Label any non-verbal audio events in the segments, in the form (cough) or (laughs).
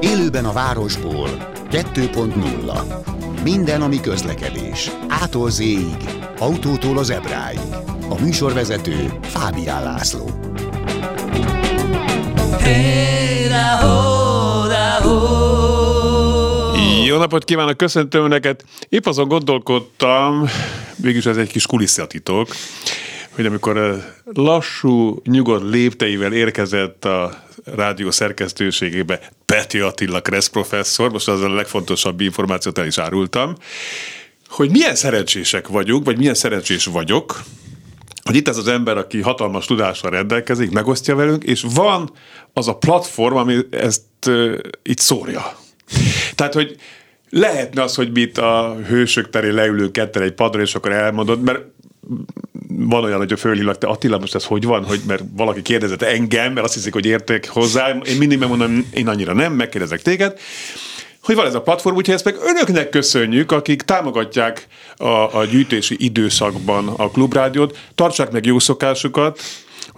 Élőben a városból 2.0 Minden, ami közlekedés. Ától z autótól az ebráig. A műsorvezető Fábián László. Jó napot kívánok, köszöntöm Önöket! Épp azon gondolkodtam, mégis ez egy kis kulisszatitok, hogy amikor lassú, nyugodt lépteivel érkezett a rádió szerkesztőségébe Peti Attila Kressz professzor, most az a legfontosabb információt el is árultam, hogy milyen szerencsések vagyunk, vagy milyen szerencsés vagyok, hogy itt ez az ember, aki hatalmas tudással rendelkezik, megosztja velünk, és van az a platform, ami ezt uh, itt szórja. Tehát, hogy lehetne az, hogy mi itt a hősök terén leülünk ketten egy padra, és akkor elmondod, mert van olyan, hogy fölhívlak, te Attila, most ez hogy van, hogy mert valaki kérdezett engem, mert azt hiszik, hogy érték hozzá, én mindig megmondom, én annyira nem, megkérdezek téged, hogy van ez a platform, úgyhogy ezt meg önöknek köszönjük, akik támogatják a, a gyűjtési időszakban a klubrádiót, tartsák meg jó szokásukat,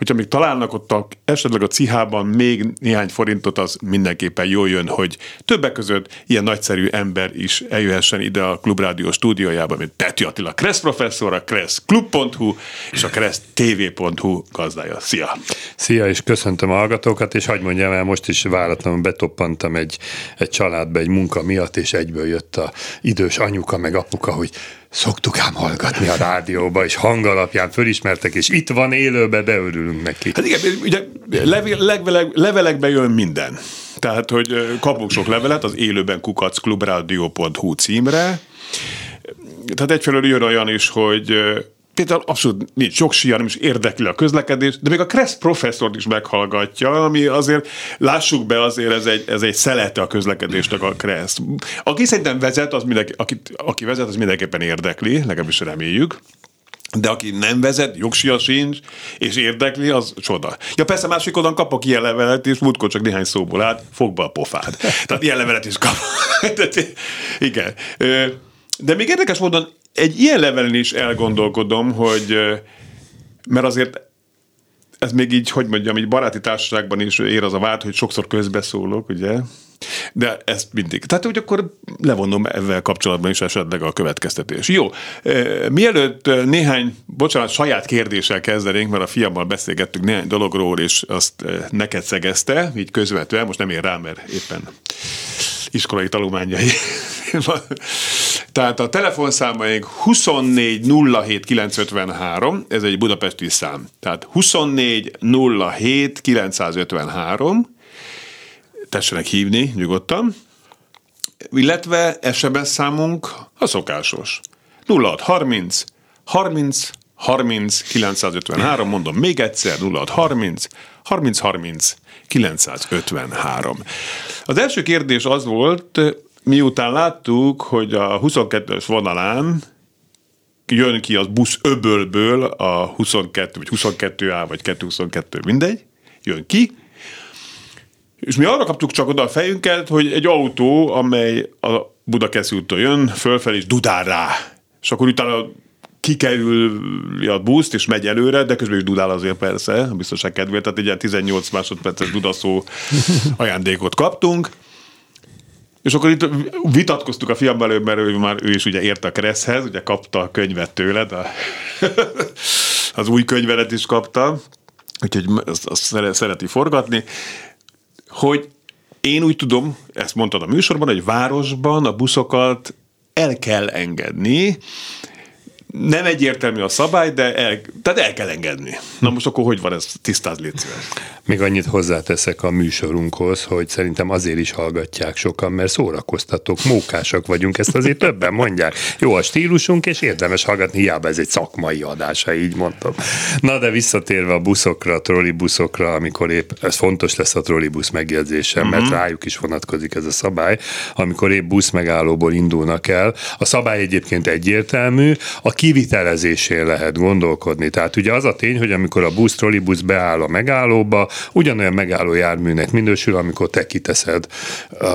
hogyha még találnak ott a, esetleg a cihában még néhány forintot, az mindenképpen jól jön, hogy többek között ilyen nagyszerű ember is eljöhessen ide a Klubrádió stúdiójába, mint Peti Attila Kressz professzor, a kresszklub.hu és a kressztv.hu gazdája. Szia! Szia, és köszöntöm a hallgatókat, és hagyd mondjam el, most is váratlanul betoppantam egy, egy családba egy munka miatt, és egyből jött a idős anyuka meg apuka, hogy szoktuk ám hallgatni a rádióba, és hangalapján fölismertek, és itt van élőbe, beörülünk neki. Hát igen, ugye levelek, levelekbe jön minden. Tehát, hogy kapunk sok levelet az élőben kukacklubrádió.hu címre, tehát egyfelől jön olyan is, hogy például abszolút nincs jogsia, nem is érdekli a közlekedés, de még a Kressz professzort is meghallgatja, ami azért, lássuk be, azért ez egy, ez egy szelete a közlekedésnek a Kressz. Aki szerintem vezet, az mindenki, aki, aki vezet, az mindenképpen érdekli, legalábbis reméljük. De aki nem vezet, jogsia sincs, és érdekli, az csoda. Ja persze másik oldalon kapok ilyen levelet, és múltkor csak néhány szóból át, fogba a pofád. Tehát ilyen levelet is kap. (laughs) Igen. De még érdekes módon egy ilyen levelen is elgondolkodom, hogy mert azért ez még így, hogy mondjam, így baráti társaságban is ér az a vált, hogy sokszor közbeszólok, ugye? De ezt mindig. Tehát, hogy akkor levonom ezzel kapcsolatban is esetleg a következtetés. Jó, mielőtt néhány, bocsánat, saját kérdéssel kezdenénk, mert a fiammal beszélgettünk néhány dologról, és azt neked szegezte, így közvetően, most nem ér rá, mert éppen iskolai tanulmányai. (laughs) Tehát a telefonszámaink 24 07 953, ez egy budapesti szám. Tehát 24 07 953, tessenek hívni nyugodtan, illetve SMS számunk a szokásos. 0630 30 30 953, mondom még egyszer, 0630 30 30 953. Az első kérdés az volt, miután láttuk, hogy a 22-es vonalán jön ki az busz öbölből a 22, vagy 22A, vagy 222, mindegy, jön ki, és mi arra kaptuk csak oda a fejünket, hogy egy autó, amely a Budakeszi úttól jön, fölfelé és dudál rá. És akkor utána kikerül a buszt, és megy előre, de közben is dudál azért persze, a biztonság kedvéért, tehát egy ilyen 18 másodperces dudaszó (laughs) ajándékot kaptunk. És akkor itt vitatkoztuk a előbb, mert ő már ő is ugye ért a Kresszhez, ugye kapta a könyvet tőled, a, (laughs) az új könyvelet is kapta, úgyhogy azt, azt szereti forgatni, hogy én úgy tudom, ezt mondtad a műsorban, hogy városban a buszokat el kell engedni, nem egyértelmű a szabály, de el, tehát el kell engedni. Na most akkor hogy van ez? Tisztáz légy. Még annyit hozzáteszek a műsorunkhoz, hogy szerintem azért is hallgatják sokan, mert szórakoztatók, mókásak vagyunk, ezt azért többen mondják. Jó a stílusunk, és érdemes hallgatni, hiába ez egy szakmai adása, így mondtam. Na de visszatérve a buszokra, a trollibuszokra, amikor épp, ez fontos lesz a trollibusz megjegyzésem, uh-huh. mert mhm. rájuk is vonatkozik ez a szabály, amikor épp busz megállóból indulnak el. A szabály egyébként egyértelmű, a kivitelezésén lehet gondolkodni. Tehát ugye az a tény, hogy amikor a busz, trollibusz beáll a megállóba, ugyanolyan megálló járműnek minősül, amikor te kiteszed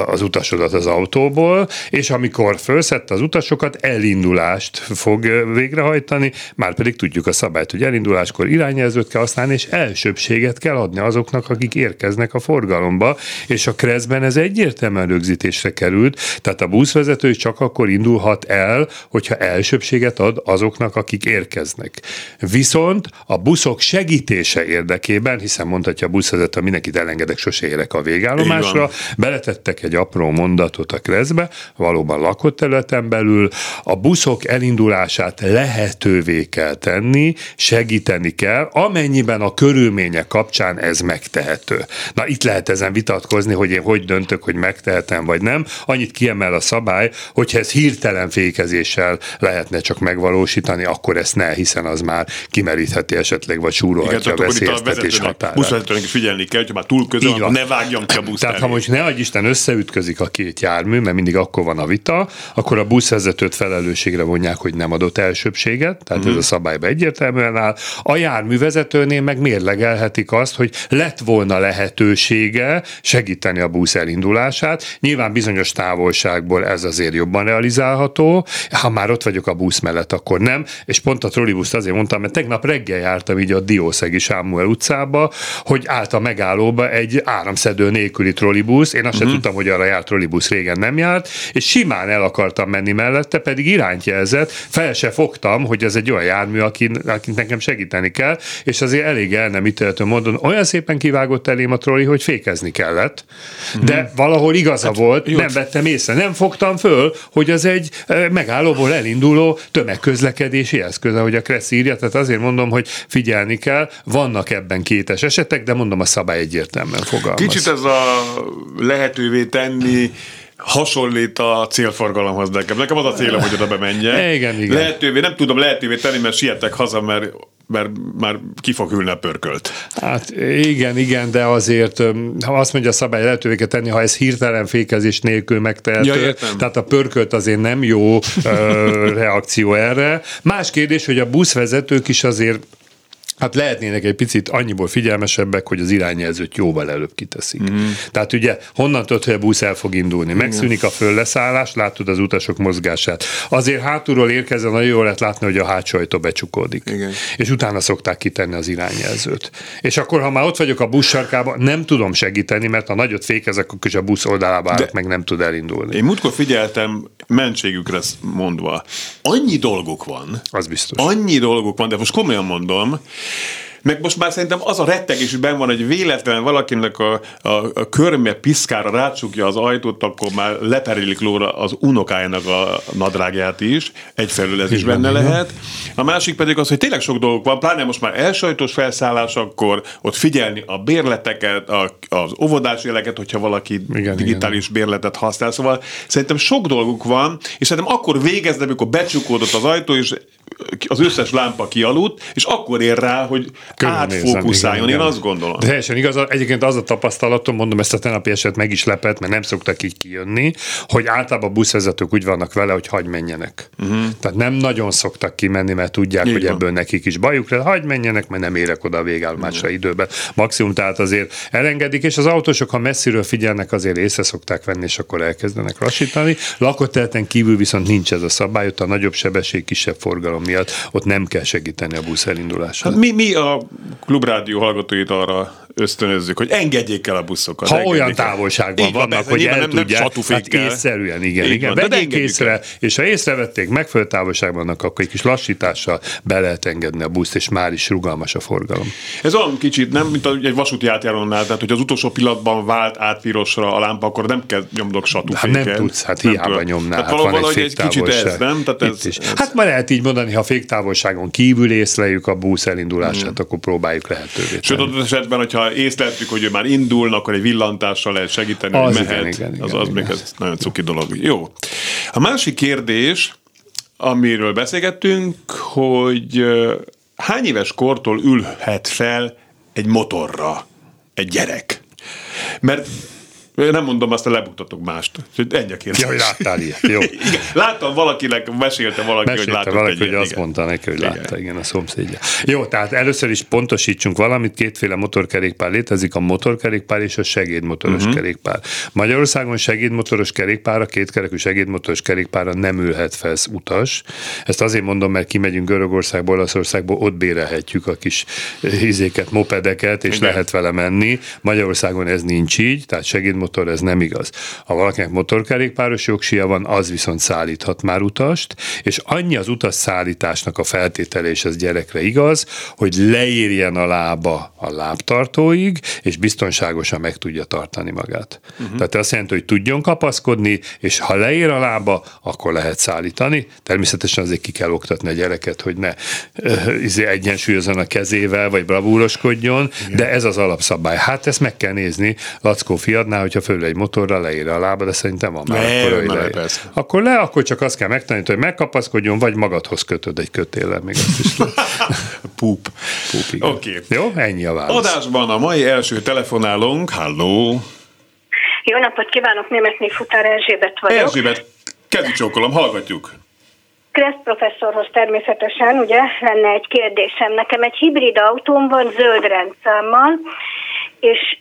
az utasodat az autóból, és amikor felszett az utasokat, elindulást fog végrehajtani, már pedig tudjuk a szabályt, hogy elinduláskor irányjelzőt kell használni, és elsőbséget kell adni azoknak, akik érkeznek a forgalomba, és a kreszben ez egyértelműen rögzítésre került, tehát a buszvezető csak akkor indulhat el, hogyha elsőbséget ad azoknak, akik érkeznek. Viszont a buszok segítése érdekében, hiszen mondhatja a buszvezető, mindenkit elengedek, sose érek a végállomásra, beletettek egy apró mondatot a kreszbe, valóban lakott területen belül, a buszok elindulását lehetővé kell tenni, segíteni kell, amennyiben a körülmények kapcsán ez megtehető. Na itt lehet ezen vitatkozni, hogy én hogy döntök, hogy megtehetem vagy nem. Annyit kiemel a szabály, hogyha ez hirtelen fékezéssel lehetne csak megvalósítani, akkor ezt ne, hiszen az már kimerítheti esetleg, vagy súrolhatja a veszélyeztetés határát. Buszvezetőnek is figyelni kell, hogyha már túl közel, van, ne vágjam ki a busz Tehát ha most ne adj Isten összeütközik a két jármű, mert mindig akkor van a vita, akkor a buszvezetőt felelősségre vonják, hogy nem adott elsőbséget, tehát mm. ez a szabályban egyértelműen áll. A járművezetőnél meg mérlegelhetik azt, hogy lett volna lehetősége segíteni a busz elindulását. Nyilván bizonyos távolságból ez azért jobban realizálható. Ha már ott vagyok a busz mellett, akkor nem. És pont a trollibuszt azért mondtam, mert tegnap reggel jártam így a Diószegi Sámuel utcába, hogy állt a megállóba egy áramszedő nélküli trollibusz. Én azt uh-huh. sem tudtam, hogy arra járt trollibusz régen nem járt, és simán el akartam menni mellette, pedig irányt jelzett. Fel se fogtam, hogy ez egy olyan jármű, akin, akin nekem segíteni kell, és azért elég el nem ítélhető módon olyan szépen kivágott elém a trolli, hogy fékezni kellett. De uh-huh. valahol igaza hát, volt, jó. nem vettem észre, nem fogtam föl, hogy az egy megállóból elinduló tömegközlekedési eszköz, ahogy a Kressz írja, tehát azért mondom, hogy figyelni kell, vannak ebben kétes esetek, de mondom a szabály egyértelműen fogalmaz. Kicsit ez a lehetővé tenni, hasonlít a célforgalomhoz nekem. Nekem az a célom, hogy oda bemenjek. Igen, igen. Lehetővé, nem tudom lehetővé tenni, mert sietek haza, mert mert már ki fog ülni a pörkölt. Hát igen, igen, de azért, ha azt mondja a szabály, lehetővé kell tenni, ha ez hirtelen fékezés nélkül megtehető. Ja, tehát a pörkölt azért nem jó ö, reakció erre. Más kérdés, hogy a buszvezetők is azért Hát lehetnének egy picit annyiból figyelmesebbek, hogy az irányjelzőt jóval előbb kiteszik. Mm. Tehát ugye honnan tudod, hogy a busz el fog indulni? Megszűnik a fölleszállás, látod az utasok mozgását. Azért hátulról érkezzen, nagyon jól lehet látni, hogy a hátsó ajtó becsukódik. Igen. És utána szokták kitenni az irányjelzőt. És akkor, ha már ott vagyok a busz sarkában, nem tudom segíteni, mert ha nagyot fékezek, akkor is a busz oldalába állok, meg nem tud elindulni. Én múltkor figyeltem, mentségükre mondva, annyi dolguk van. Az biztos. Annyi dolguk van, de most komolyan mondom, meg most már szerintem az a rettegés, hogy benn van, hogy véletlenül valakinek a, a, a körme piszkára rácsukja az ajtót, akkor már leperélik lóra az unokájának a nadrágját is. Egyfelől ez is benne lehet. A másik pedig az, hogy tényleg sok dolgok van, pláne most már elsajtos felszállás, akkor ott figyelni a bérleteket, a, az óvodás éleket, hogyha valaki igen, digitális igen. bérletet használ. Szóval szerintem sok dolguk van, és szerintem akkor végezne, amikor becsukódott az ajtó, és az összes lámpa kialudt, és akkor ér rá, hogy átfókuszáljon, én azt gondolom. De teljesen igaz, egyébként az a tapasztalatom, mondom, ezt a tenapi eset meg is lepett, mert nem szoktak így kijönni, hogy általában buszvezetők úgy vannak vele, hogy hagy menjenek. Uh-huh. Tehát nem nagyon szoktak kimenni, mert tudják, így hogy van. ebből nekik is bajuk lesz, hagy menjenek, mert nem érek oda a végállomásra uh-huh. időben. Maximum, tehát azért elengedik, és az autósok, ha messziről figyelnek, azért észre szokták venni, és akkor elkezdenek lassítani. Lakott kívül viszont nincs ez a szabály, ott a nagyobb sebesség, kisebb forgalom miatt ott nem kell segíteni a busz elindulását. Hát mi, mi a klubrádió hallgatóit arra ösztönözzük, hogy engedjék el a buszokat. Ha olyan távolságban vannak, van, hogy el nem, tudják, nem hát észszerűen, igen, Így igen. Van, Vegyék észre, el. és ha észrevették, megfelelő távolságban vannak, akkor egy kis lassítással be lehet engedni a buszt, és már is rugalmas a forgalom. Ez olyan kicsit, nem, mint egy vasúti átjárónál, tehát hogy az utolsó pillanatban vált át pirosra a lámpa, akkor nem kell nyomdok satúféket. Hát nem tudsz, hát nem hiába nyomnál. Hát, hát van egy, egy kicsit ez, nem? Tehát ez, is. Ez... Hát már lehet így mondani, ha féktávolságon kívül észleljük a busz elindulását, hmm. akkor próbáljuk lehetővé Sőt, ott esetben, hogyha észleltük, hogy ő már indul, akkor egy villantással lehet segíteni, az hogy mehet. Igen, igen, az, az igen, még ez nagyon cuki dolog. Jó. A másik kérdés, amiről beszélgettünk, hogy hány éves kortól ülhet fel egy motorra egy gyerek? Mert Nem mondom, azt lebuktatok mást. Ennyi a kérdés. Ja, hogy láttál ilyet. Jó. (laughs) Igen, láttam valakinek, mesélte valaki, Mesélte hogy látott valaki, egy hogy ilyet, azt igen. mondta neki, hogy Igen. látta, igen, a szomszédja. Jó, tehát először is pontosítsunk valamit, kétféle motorkerékpár létezik, a motorkerékpár és a segédmotoros uh-huh. kerékpár. Magyarországon segédmotoros kerékpára, kétkerekű segédmotoros kerékpára nem ülhet fel utas. Ezt azért mondom, mert kimegyünk Görögországból, Olaszországból, ott bérelhetjük a kis izéket, mopedeket, és Igen. lehet vele menni. Magyarországon ez nincs így, tehát segédmotor ez nem igaz. Ha valakinek motorkerékpáros jogsia van, az viszont szállíthat már utast, és annyi az utas szállításnak a feltétele, és ez gyerekre igaz, hogy leérjen a lába a lábtartóig, és biztonságosan meg tudja tartani magát. Uh-huh. Tehát azt jelenti, hogy tudjon kapaszkodni, és ha leér a lába, akkor lehet szállítani. Természetesen azért ki kell oktatni a gyereket, hogy ne izé egyensúlyozon a kezével, vagy bravúroskodjon, de ez az alapszabály. Hát ezt meg kell nézni Lackó fiadnál, hogyha föl egy motorra leér a lába, de szerintem van már Nem, akkor, leér. persze. Akkor le, akkor csak azt kell megtanítani, hogy megkapaszkodjon, vagy magadhoz kötöd egy kötéllel, még azt is. (laughs) Pup, igen. Oké. Jó, ennyi a válasz. Adásban a mai első telefonálónk, halló, Jó napot kívánok, Németné Futár Erzsébet vagyok. Erzsébet, kezdj csókolom, hallgatjuk. Kressz professzorhoz természetesen, ugye, lenne egy kérdésem. Nekem egy hibrid autóm van zöld rendszámmal, és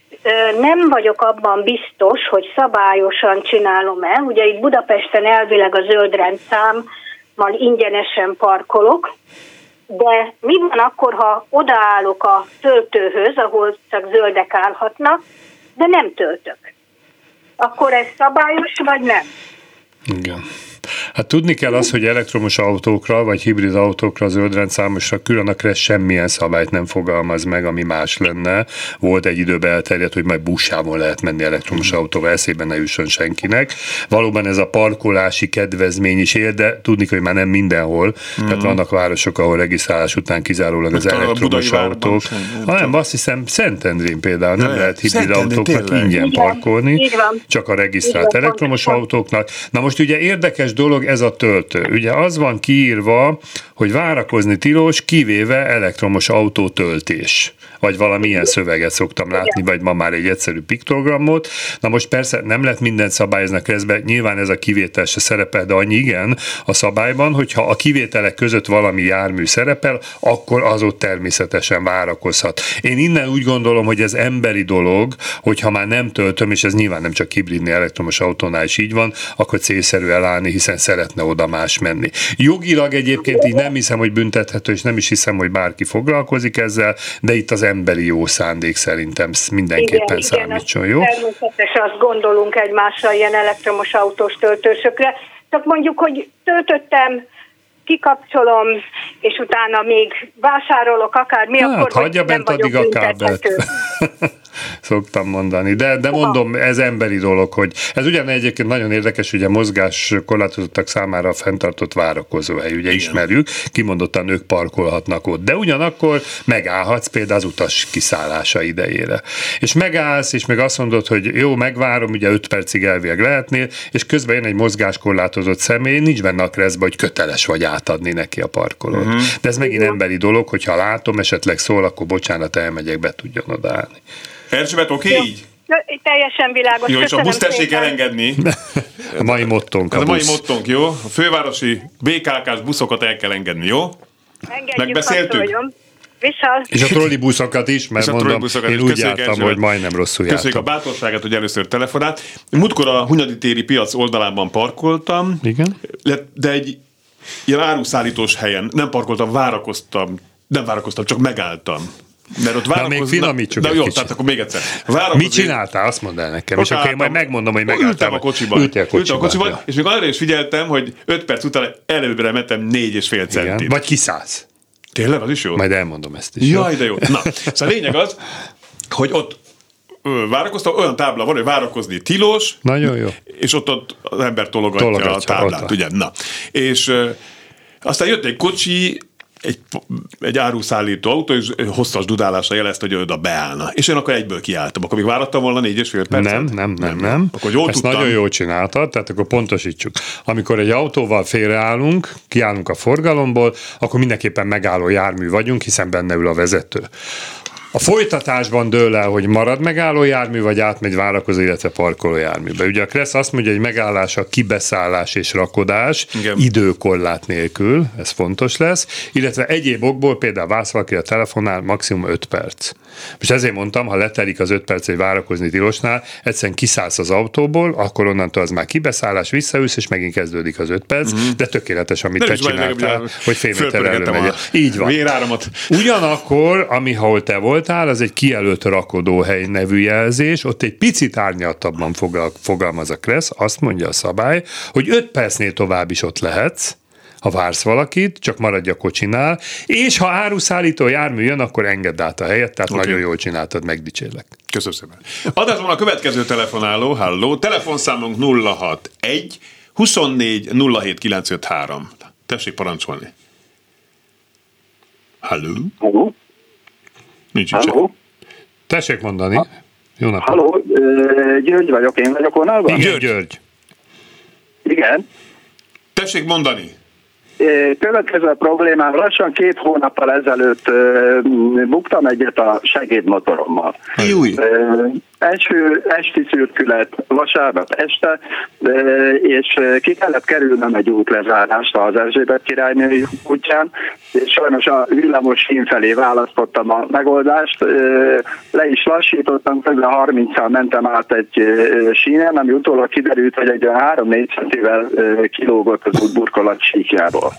nem vagyok abban biztos, hogy szabályosan csinálom-e. Ugye itt Budapesten elvileg a zöld rendszámmal ingyenesen parkolok, de mi van akkor, ha odaállok a töltőhöz, ahol csak zöldek állhatnak, de nem töltök? Akkor ez szabályos, vagy nem? Igen. Hát tudni kell az, hogy elektromos autókra, vagy hibrid autókra, zöldrendszámosra külön a KRESZ semmilyen szabályt nem fogalmaz meg, ami más lenne. Volt egy időben elterjedt, hogy majd buszsávon lehet menni elektromos autóval, eszébe ne jusson senkinek. Valóban ez a parkolási kedvezmény is él, de tudni kell, hogy már nem mindenhol. Mm. Tehát vannak városok, ahol regisztrálás után kizárólag az elektromos autók. sem, nem Ha nem, azt hiszem Szentendrén például nem lehet hibrid autóknak ingyen parkolni, csak a regisztrált elektromos autóknak. Na most ugye érdekes dolog ez a töltő. Ugye az van kiírva, hogy várakozni tilos, kivéve elektromos autótöltés. Vagy valamilyen szöveget szoktam látni, vagy ma már egy egyszerű piktogramot. Na most persze nem lehet mindent szabályozni a keresztbe, nyilván ez a kivétel se szerepel, de annyi igen a szabályban, hogyha a kivételek között valami jármű szerepel, akkor az ott természetesen várakozhat. Én innen úgy gondolom, hogy ez emberi dolog, hogyha már nem töltöm, és ez nyilván nem csak hibridni elektromos autónál is így van, akkor célszerű elállni, hiszen szeretne oda más menni. Jogilag egyébként így nem hiszem, hogy büntethető, és nem is hiszem, hogy bárki foglalkozik ezzel, de itt az emberi jó szándék szerintem mindenképpen számítson, jó? Természetes, azt gondolunk egymásra ilyen elektromos autós töltősökre. Csak mondjuk, hogy töltöttem, kikapcsolom, és utána még vásárolok akár mi, Hát, akkor hagyja bent addig a kábelt. (laughs) Szoktam mondani, de, de mondom, ez emberi dolog, hogy ez ugyan egyébként nagyon érdekes, ugye mozgás korlátozottak számára a fenntartott várakozóhely, ugye Igen. ismerjük, kimondottan ők parkolhatnak ott, de ugyanakkor megállhatsz például az utas kiszállása idejére. És megállsz, és meg azt mondod, hogy jó, megvárom, ugye 5 percig elvileg lehetnél, és közben jön egy mozgáskorlátozott személy, nincs benne a kreszbe, hogy köteles vagy átadni neki a parkolót. Uh-huh. De ez megint emberi dolog, hogyha látom, esetleg szól, akkor bocsánat, elmegyek, be tudjon odaállni. Erzsébet, oké okay, így? Teljesen világos. Jó, és a Köszönöm busz tessék szépen. elengedni. (laughs) A mai mottónk Ez a a mai mottónk, jó? A fővárosi BKK-s buszokat el kell engedni, jó? Engedjük, Megbeszéltük? Viszont. És a trollibuszokat is, mert És a mondom, trollibuszokat én is. úgy Köszönjük, jártam, hogy majdnem rosszul Köszönjük a jártam. bátorságát, hogy először telefonált. Múltkor a Hunyadi téri piac oldalában parkoltam, Igen? de egy ilyen áruszállítós helyen nem parkoltam, várakoztam, nem várakoztam, csak megálltam. Mert ott várakozni... még finomítsuk Na egy jó, kicsit. tehát akkor még egyszer. Várakozni... Mit csináltál? Azt mondd el nekem, és Ott akkor én majd megmondom, hogy Ültem megálltam. a kocsiban. Ültél a kocsiban. Ültem a kocsiban, ja. és még arra is figyeltem, hogy 5 perc után előbbre mentem 4 és fél Igen. centit. Vagy kiszállsz. Tényleg, az is jó? Majd elmondom ezt is. jó? Jaj, de jó. Na, szóval a lényeg az, hogy ott várakoztam, olyan tábla van, hogy várakozni tilos, Nagyon jó. és ott, ott az ember tologatja, Tologatja, a táblát, ugye? Na. És aztán jött egy kocsi, egy, egy áruszállító autó, és hosszas dudálásra jelezte, hogy ő oda beállna. És én akkor egyből kiálltam. Akkor még várattam volna négy és fél percet? Nem, nem, nem, nem. Akkor jól Ezt tudtam. nagyon jól csináltad, tehát akkor pontosítsuk. Amikor egy autóval félreállunk, kiállunk a forgalomból, akkor mindenképpen megálló jármű vagyunk, hiszen benne ül a vezető. A folytatásban dől el, hogy marad megálló jármű, vagy átmegy várakozó, illetve parkoló járműbe. Ugye a Kressz azt mondja, hogy megállás a kibeszállás és rakodás Igen. időkorlát nélkül, ez fontos lesz, illetve egyéb okból például válsz valaki a telefonnál maximum 5 perc. Most ezért mondtam, ha letelik az 5 perc, hogy várakozni tilosnál, egyszerűen kiszállsz az autóból, akkor onnantól az már kibeszállás, visszaülsz, és megint kezdődik az 5 perc, de tökéletes, amit Nem te csináltál, hogy fél előmegy. a Így van. Véráramot. Ugyanakkor, ami ahol te voltál, az egy kijelölt rakodóhely nevű jelzés, ott egy picit árnyaltabban fogal, fogalmaz a Kressz, azt mondja a szabály, hogy 5 percnél tovább is ott lehetsz, ha vársz valakit, csak maradj a kocsinál, és ha áruszállító jármű jön, akkor engedd át a helyet, tehát okay. nagyon jól csináltad, megdicsérlek. Köszönöm szépen. Adásban a következő telefonáló, halló, telefonszámunk 061 24 07 953. Tessék parancsolni. Halló? Halló? Nincs Halló? Tessék mondani. Jó napot. Halló, György vagyok, én vagyok vonalban? Igen, György. Igen. Tessék mondani. Következő a problémám, lassan két hónappal ezelőtt buktam egyet a segédmotorommal. Új. Első esti szürkület vasárnap este, ö, és ki kellett kerülnem egy útlezárást az Erzsébet királynői útján, és sajnos a villamos hím felé választottam a megoldást, Ö, le is lassítottam, kb. 30-szal mentem át egy ö, sínen, ami utólag kiderült, hogy egy olyan 3-4 centivel kilógott az útburkolat síkjából.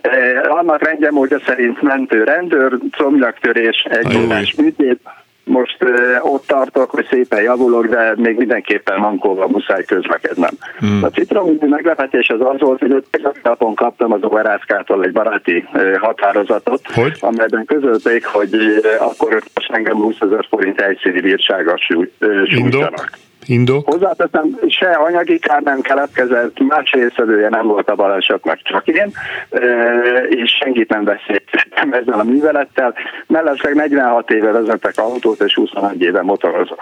Eh, Annak rendje módja szerint mentő rendőr, comnyaktörés, egy órás műtét. Most ott tartok, hogy szépen javulok, de még mindenképpen mankóval muszáj közlekednem. Hmm. A citromüdű meglepetés az az volt, hogy öt napon kaptam az operászkától egy baráti határozatot, Hogy? amelyben közölték, hogy akkor most engem 20 ezer forint helyszíni bírsággal sújtanak. Indok? Hozzáteszem, se anyagi kár nem keletkezett, más részvevője nem volt a balesetnek, csak én, és senkit nem veszélyeztettem ezzel a művelettel. Mellesleg 46 éve vezetek autót, és 21 éve motorozom.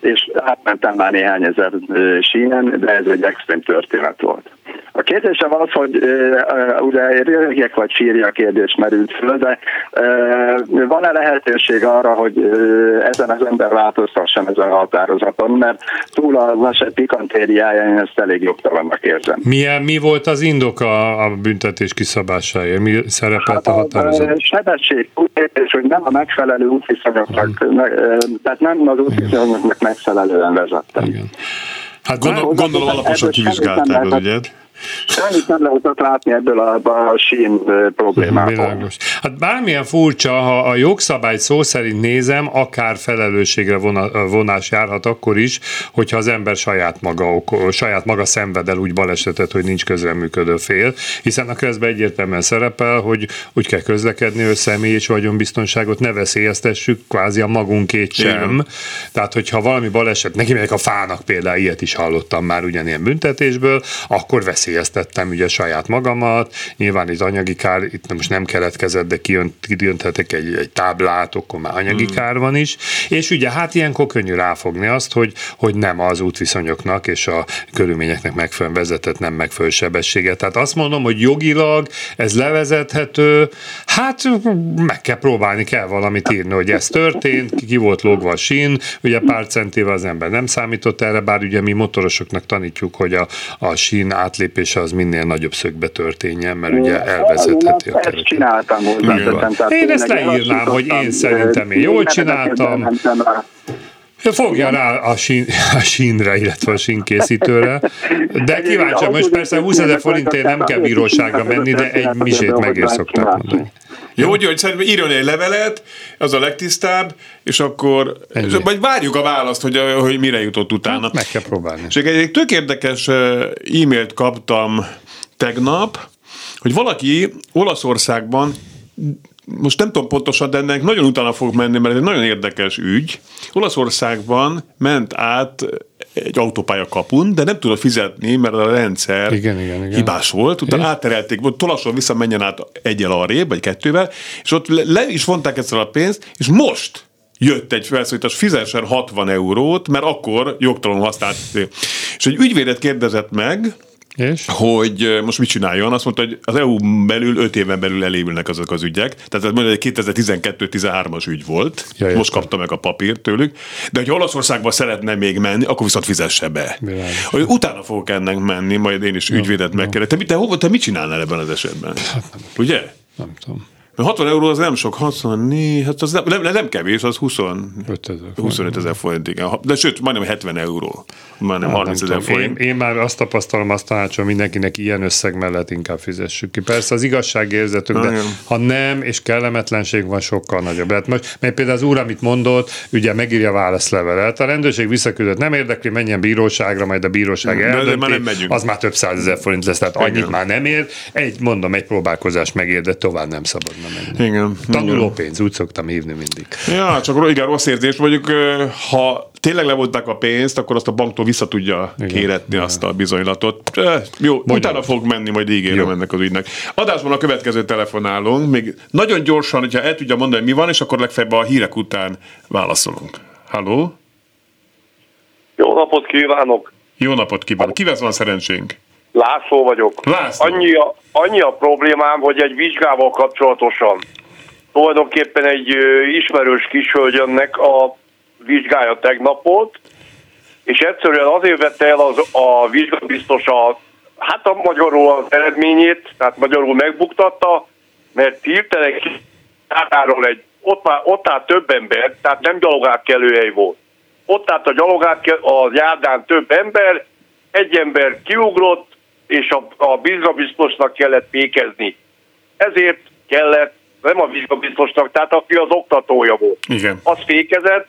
És átmentem már néhány ezer sínen, de ez egy extrém történet volt. A kérdésem az, hogy ö, ugye röhögjek vagy sírja kérdés merült föl, de ö, van-e lehetőség arra, hogy ö, ezen az ember változtasson ezen a határozaton, mert túl az eset pikantériája, én ezt elég jogtalannak érzem. Milyen, mi volt az indok a, a büntetés kiszabásáért? Mi szerepelt a határozat? sebesség, és hogy nem a megfelelő útviszonyoknak, ö, tehát nem az útviszonyoknak megfelelően vezettem. Igen. Hát Gondol, gondolom alaposan kivizsgáltál ügyet. Semmit nem lehetett látni ebből a, a sín problémából. Világos. Hát bármilyen furcsa, ha a jogszabályt szó szerint nézem, akár felelősségre vonás járhat akkor is, hogyha az ember saját maga, saját maga szenved el úgy balesetet, hogy nincs közreműködő fél, hiszen a közben egyértelműen szerepel, hogy úgy kell közlekedni, hogy személy és vagyonbiztonságot ne veszélyeztessük, kvázi a magunkét sem. Igen. Tehát, hogyha valami baleset, neki megyek a fának például, ilyet is hallottam már ugyanilyen büntetésből, akkor veszélyeztettem ugye saját magamat, nyilván itt anyagi kár, itt most nem keletkezett, de kijönt, kijönthetek egy, egy táblát, akkor már anyagi hmm. kár van is, és ugye hát ilyenkor könnyű ráfogni azt, hogy, hogy nem az útviszonyoknak és a körülményeknek megfelelően vezetett nem megfelelő sebességet. Tehát azt mondom, hogy jogilag ez levezethető, hát meg kell próbálni, kell valamit írni, hogy ez történt, ki volt lógva a sín, ugye pár centivel az ember nem számított erre, bár ugye mi motorosoknak tanítjuk, hogy a, a sín átlépése az minél nagyobb szögbe történjen, mert ugye elvezetheti a Ezt területet. csináltam hozzáteszem. tehát Én ezt leírnám, hogy én szerintem én jól csináltam. Fogja rá a, sín, a sínre, illetve a sínkészítőre. De kíváncsi, most persze 20 ezer forintért nem kell bíróságra menni, de egy misét megér szokták mondani. Jó, hogy szerintem írjon egy levelet, az a legtisztább, és akkor, Ennyi. és vagy várjuk a választ, hogy, hogy mire jutott utána. Meg kell próbálni. És egy, egy tök érdekes e-mailt kaptam tegnap, hogy valaki Olaszországban most nem tudom pontosan, de ennek nagyon utána fog menni, mert ez egy nagyon érdekes ügy. Olaszországban ment át egy autópálya kapun, de nem tudott fizetni, mert a rendszer Igen, igen, igen. hibás volt. Utána átterelték, hogy tolasson vissza, menjen át egyel arrébb, vagy kettővel, és ott le, le is vonták egyszer a pénzt, és most jött egy felszólítás, fizessen 60 eurót, mert akkor jogtalanul használt. És egy ügyvédet kérdezett meg, És? hogy most mit csináljon. Azt mondta, hogy az EU belül 5 éven belül elévülnek azok az ügyek. Tehát mondja, egy 2012-13-as ügy volt. Ja, most értem. kapta meg a papírt tőlük. De hogy Olaszországba szeretne még menni, akkor viszont fizesse be. Világos. Hogy utána fogok ennek menni, majd én is ügyvédet megkérdezem. Te, te, te mit csinálnál ebben az esetben? Ugye? Nem tudom. Mert 60 euró az nem sok, 64, hát az nem, nem, nem kevés, az 20, 5000 25 ezer forint, igen. De sőt, majdnem 70 euró. Majdnem 30 ezer Hát Nem tudom. forint. Én, én már azt tapasztalom, azt tanácsolom mindenkinek ilyen összeg mellett inkább fizessük ki. Persze az igazságérzetünk, de Igen. ha nem, és kellemetlenség van, sokkal nagyobb. Hát most, mert például az úr, amit mondott, ugye megírja a válaszlevelet, a rendőrség visszaküldött, nem érdekli, menjen bíróságra, majd a bíróság De- de eldönti, már nem megyünk. az már több százezer forint lesz, tehát annyit Igen. már nem ér. Egy, mondom, egy próbálkozás megér, de tovább nem szabadna menni. Igen. Tanulópénz, úgy szoktam hívni mindig. Ja, csak igen, rossz érzés. Mondjuk, ha tényleg levonták a pénzt, akkor azt a banktól vissza tudja Igen. kéretni azt a bizonylatot. Jó, utána fog menni, majd ígérem Jó. ennek az ügynek. Adásban a következő telefonálunk, még nagyon gyorsan, hogyha el tudja mondani, mi van, és akkor legfeljebb a hírek után válaszolunk. Halló? Jó napot kívánok! Jó napot kívánok! Kivel van szerencsénk? László vagyok. László. Annyi a, annyi a problémám, hogy egy vizsgával kapcsolatosan tulajdonképpen egy ismerős kishölgyönnek a vizsgája tegnap volt, és egyszerűen azért vette el az, a vizsgabiztos a, hát a magyarul az eredményét, tehát magyarul megbuktatta, mert hirtelen hátáról egy, ott, már, ott állt több ember, tehát nem gyalogátkelőhely volt. Ott állt a gyalogát a járdán több ember, egy ember kiugrott, és a, a vizsgabiztosnak kellett fékezni. Ezért kellett, nem a vizsgabiztosnak, tehát aki az oktatója volt. Igen. Az fékezett,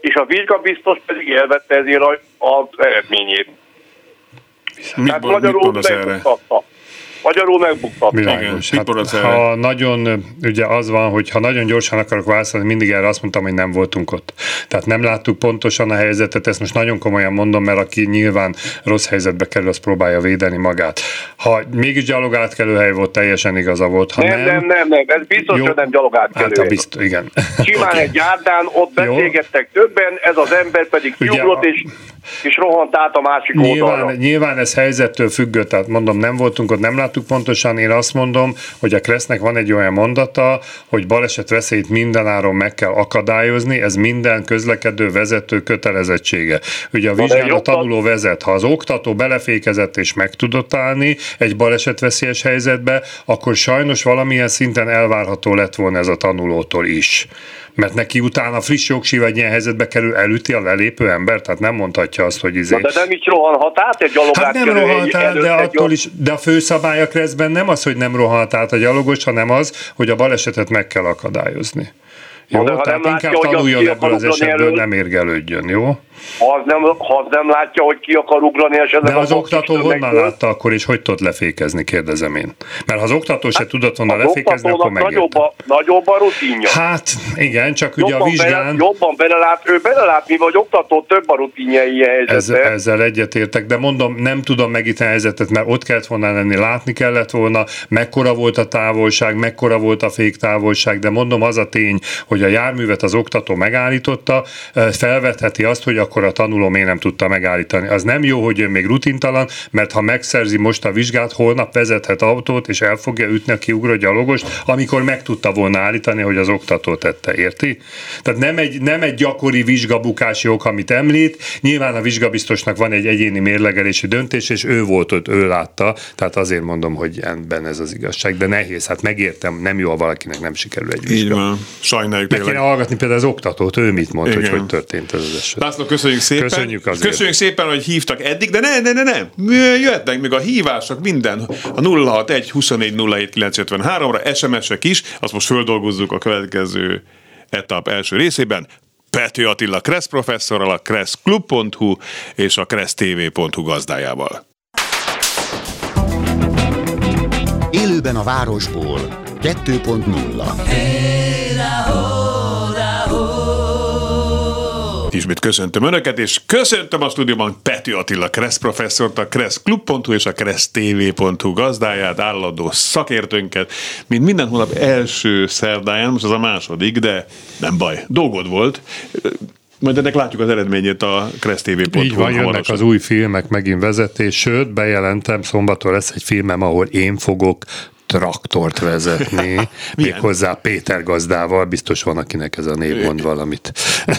és a vizsgabiztos pedig elvette ezért az eredményét. Mit, Tehát mond- mit magyarul mondasz erre? Magyarul mit Hát, ha nagyon, ugye az van, hogy ha nagyon gyorsan akarok válaszolni, mindig erre azt mondtam, hogy nem voltunk ott. Tehát nem láttuk pontosan a helyzetet, ezt most nagyon komolyan mondom, mert aki nyilván rossz helyzetbe kerül, az próbálja védeni magát. Ha mégis gyalogátkelő hely volt, teljesen igaza volt. Ha Nem, nem, nem, nem, ez biztos, Jó. hogy nem gyalogátkelő. Hát a bizt, igen. Simán (laughs) egy járdán, ott Jó. beszélgettek többen, ez az ember pedig kiugrott, és, és rohant át a másik Nyilván, oldalra. nyilván ez helyzettől függő, tehát mondom, nem voltunk ott, nem láttuk pontosan. Én azt mondom, hogy a Kresznek van egy olyan mondata, hogy baleset veszélyt mindenáron meg kell akadályozni, ez minden közlekedő vezető kötelezettsége. Ugye a vizsgán a tanuló vezet. Ha az oktató belefékezett és meg tudott állni egy balesetveszélyes helyzetbe, akkor sajnos valamilyen szinten elvárható lett volna ez a tanulótól is. Mert neki utána friss jogsi vagy ilyen helyzetbe kerül, elüti a lelépő ember, tehát nem mondhatja azt, hogy izé. Na, de nem így rohanhat át egy Hát nem rohant át, de egy attól is, de a főszabály a kreszben nem az, hogy nem rohant át a gyalogos, hanem az, hogy a balesetet meg kell akadályozni. Jó, de tehát nem inkább látja, tanuljon ebből az esetből, elől? nem érgelődjön, jó? Ha az nem, ha az nem látja, hogy ki akar ugrani esetleg De az a oktató honnan látta akkor, és hogy tudott lefékezni, kérdezem én. Mert ha az oktató se tudott volna az lefékezni, akkor oktatónak nagyobb a, nagyobb a rutinja. Hát igen, csak ugye a Jobban, bele, vizsgán... jobban belelát, ő belelát, mi vagy oktató több a rutinja ilyen Ez, ezzel egyetértek, de mondom, nem tudom megítélni a helyzetet, mert ott kellett volna lenni, látni kellett volna, mekkora volt a távolság, mekkora volt a féktávolság, de mondom, az a tény, hogy a járművet az oktató megállította, eh, felvetheti azt, hogy akkor a tanuló miért nem tudta megállítani. Az nem jó, hogy ő még rutintalan, mert ha megszerzi most a vizsgát, holnap vezethet autót, és el fogja ütni a kiugró gyalogost, amikor meg tudta volna állítani, hogy az oktató tette, érti? Tehát nem egy, nem egy gyakori vizsgabukási ok, amit említ, nyilván a vizsgabiztosnak van egy egyéni mérlegelési döntés, és ő volt ott, ő látta, tehát azért mondom, hogy ebben ez az igazság, de nehéz, hát megértem, nem jó, ha valakinek nem sikerül egy Így vizsga. van. Sajnáljuk Meg kéne hallgatni például az oktatót, ő mit mond, hogy Igen. hogy történt ez az eset. László, köszönjük szépen. Köszönjük azért. Köszönjük szépen, hogy hívtak eddig, de ne, ne, ne, ne. Jöhetnek még a hívások, minden. A 061 24 07 953-ra, SMS-ek is, azt most földolgozzuk a következő etap első részében. Pető Attila Kressz professzorral, a kresszklub.hu és a kressztv.hu gazdájával. Élőben a városból 2.0 Ismét köszöntöm Önöket, és köszöntöm a stúdióban Pető Attila Kressz professzort, a kresszklub.hu és a kressztv.hu gazdáját, állandó szakértőnket, mint minden hónap első szerdáján, most az a második, de nem baj, dolgod volt. Majd ennek látjuk az eredményét a KreszTV.hu. Így van, jönnek az új filmek megint vezetés, sőt, bejelentem, szombaton lesz egy filmem, ahol én fogok traktort vezetni, (laughs) méghozzá Péter gazdával, biztos van, akinek ez a név mond valamit.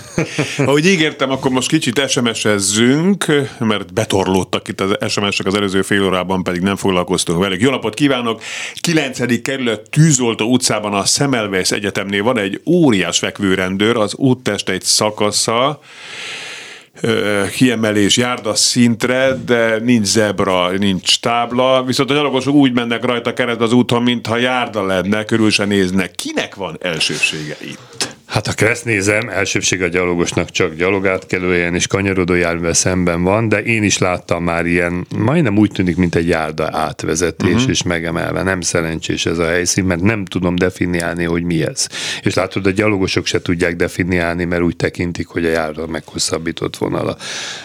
(laughs) Ahogy ígértem, akkor most kicsit SMS-ezzünk, mert betorlódtak itt az SMS-ek az előző fél órában, pedig nem foglalkoztunk velük. Jó napot kívánok! 9. kerület Tűzoltó utcában a Semmelweis Egyetemnél van egy óriás fekvőrendőr, az úttest egy szakasza, kiemelés járda szintre, de nincs zebra, nincs tábla, viszont a gyalogosok úgy mennek rajta keresztbe az úton, mintha járda lenne, körül se néznek. Kinek van elsőbsége itt? Hát ha kereszt nézem, elsőbség a gyalogosnak csak gyalogátkelőjen és kanyarodó járművel szemben van, de én is láttam már ilyen, majdnem úgy tűnik, mint egy járda átvezetés uh-huh. és megemelve. Nem szerencsés ez a helyszín, mert nem tudom definiálni, hogy mi ez. És látod, a gyalogosok se tudják definiálni, mert úgy tekintik, hogy a járda meghosszabbított vonala.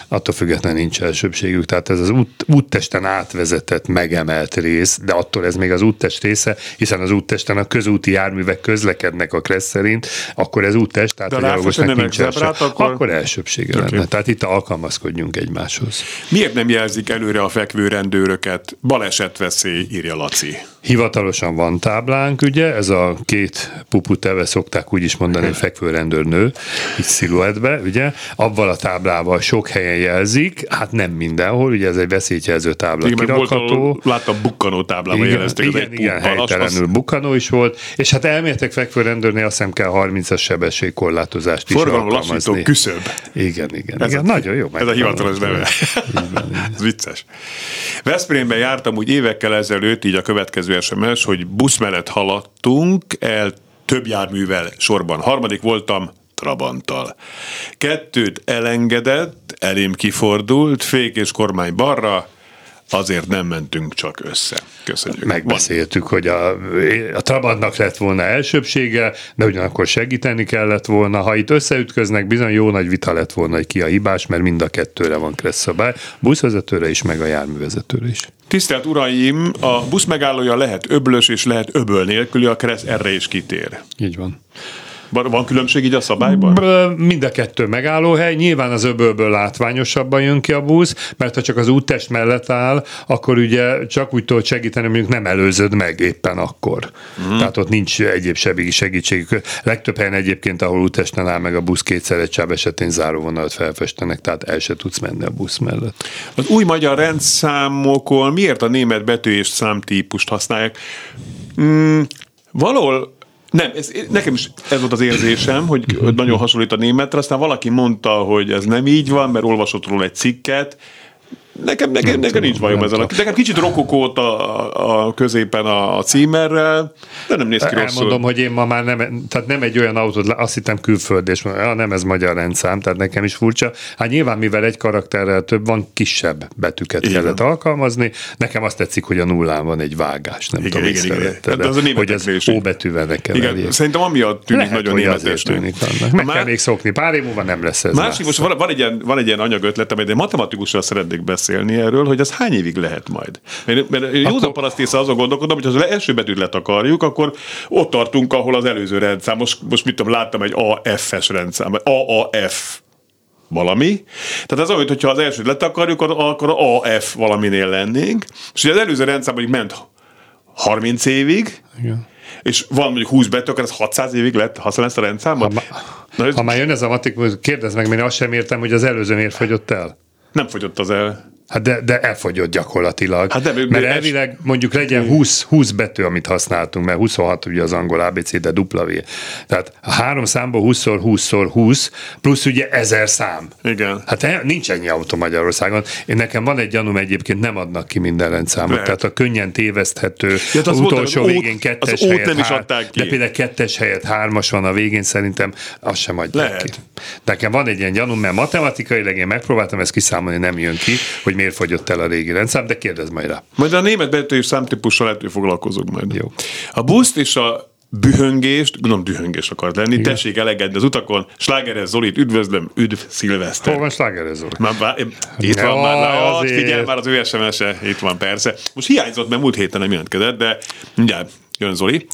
Attól függetlenül nincs elsőbségük. Tehát ez az út, úttesten átvezetett, megemelt rész, de attól ez még az úttest része, hiszen az úttesten a közúti járművek közlekednek a kressz szerint, akkor ez úttest, tehát De a festene nincs zebrát, akkor- akkor elsőbsége Oké. lenne. Tehát itt alkalmazkodjunk egymáshoz. Miért nem jelzik előre a fekvő rendőröket? Balesetveszély, írja Laci. Hivatalosan van táblánk, ugye, ez a két pupu teve szokták úgy is mondani, hogy fekvő rendőrnő, így sziluettbe, ugye, avval a táblával sok helyen jelzik, hát nem mindenhol, ugye ez egy veszélyjelző tábla Igen, volt, kirakható. láttam bukkanó jelezték, az igen, egy igen puppal, az- helytelenül bukkanó is volt, és hát elméletileg fekvő rendőrnél azt hiszem kell 30-as sebességkorlátozást is Forgalom lassító küszöb. Igen, igen. Ez igen. a- Nagyon jó. Ez a hivatalos neve. (laughs) Ez vicces. Veszprémben jártam úgy évekkel ezelőtt, így a következő SMS, hogy busz mellett haladtunk el több járművel sorban. Harmadik voltam Trabanttal. Kettőt elengedett, elém kifordult, fék és kormány balra, azért nem mentünk csak össze. Köszönjük. Megbeszéltük, hogy a, a Trabantnak lett volna elsőbsége, de ugyanakkor segíteni kellett volna. Ha itt összeütköznek, bizony jó nagy vita lett volna, hogy ki a hibás, mert mind a kettőre van kressz szabály. Buszvezetőre is, meg a járművezetőre is. Tisztelt uraim, a busz megállója lehet öblös és lehet öböl nélküli, a kereszt erre is kitér. Így van. Van különbség így a szabályban? Mind a kettő megállóhely, nyilván az öbölből látványosabban jön ki a busz, mert ha csak az úttest mellett áll, akkor ugye csak úgy tudod segíteni, mondjuk nem előzöd meg éppen akkor. Mm. Tehát ott nincs egyéb segítség. Legtöbb helyen egyébként, ahol úttesten áll meg a busz kétszer egy sáv esetén záróvonalat felfestenek, tehát el se tudsz menni a busz mellett. Az új magyar rendszámokon miért a német betű és számtípust használják? Mm, valahol nem, ez, nekem is ez volt az érzésem, hogy nagyon hasonlít a németre, aztán valaki mondta, hogy ez nem így van, mert olvasott róla egy cikket, Nekem, nekem, nekem tudom, nincs bajom ezzel. Nekem kicsit rokokót a, a középen a, a címerrel, de nem néz ki rosszul. Elmondom, hogy én ma már nem, tehát nem egy olyan autót, azt hittem külföld, és nem ez magyar rendszám, tehát nekem is furcsa. Hát nyilván, mivel egy karakterrel több van, kisebb betűket Igen. kellett alkalmazni. Nekem azt tetszik, hogy a nullán van egy vágás, nem Igen, tudom, igen, igen. Hát az a hogy így. ó betűvel ne Igen, keverjék. szerintem amiatt tűnik Lehet, nagyon németesnek. Meg A kell még szokni. Pár év múlva nem lesz ez Másik, már. most van, van, egy ilyen, van egy ilyen anyagötletem, de matematikussal szeretnék beszélni erről, hogy az hány évig lehet majd. Mert, mert józan Akkor- paraszt észre azon gondolkodom, hogy ha az első betűt letakarjuk, akkor ott tartunk, ahol az előző rendszám. Most, most mit tudom, láttam egy AF-es rendszám, vagy AAF valami. Tehát ez olyan, hogyha az elsőt letakarjuk, akkor AF valaminél lennénk. És ugye az előző rendszám mondjuk ment 30 évig, Igen. és van mondjuk 20 betű, akkor ez 600 évig lett használni ezt a rendszámot? Ha, Na, ez ha már jön ez a matikus, kérdezd meg, mert azt sem értem, hogy az előző miért fogyott el. nem fogyott az el. Hát de, de elfogyott gyakorlatilag. Hát de- mert elvileg mondjuk legyen 20, 20 betű, amit használtunk, mert 26 ugye az angol ABC, de dupla V. Tehát a három számból 20-szor 20-szor 20, plusz ugye ezer szám. Igen. Hát nincs ennyi autó Magyarországon. Én nekem van egy gyanúm egyébként, nem adnak ki minden rendszámot. Lehet. Tehát a könnyen téveszthető, Ja, hát az utolsó ót- végén kettes az ót helyett nem is adták ki. De például kettes helyett hármas van a végén, szerintem azt sem adják Lehet. ki. Nekem van egy ilyen gyanúm, mert matematikailag én megpróbáltam ezt kiszámolni, nem jön ki, hogy miért fogyott el a régi rendszám, de kérdezz majd rá. Majd a német betű és számtípussal lehet, hogy foglalkozunk majd. Jó. A buszt és a bühöngést, gondolom dühöngés akart lenni, Igen. tessék elegedni az utakon. Slágeres Zolit, üdvözlöm, üdv Szilveszter. Hol van Sláger ez úr? Már, bár, itt van már, na, azért. figyelj már az ő SMS-e, itt van persze. Most hiányzott, mert múlt héten nem jelentkezett, de mindjárt jön Zoli.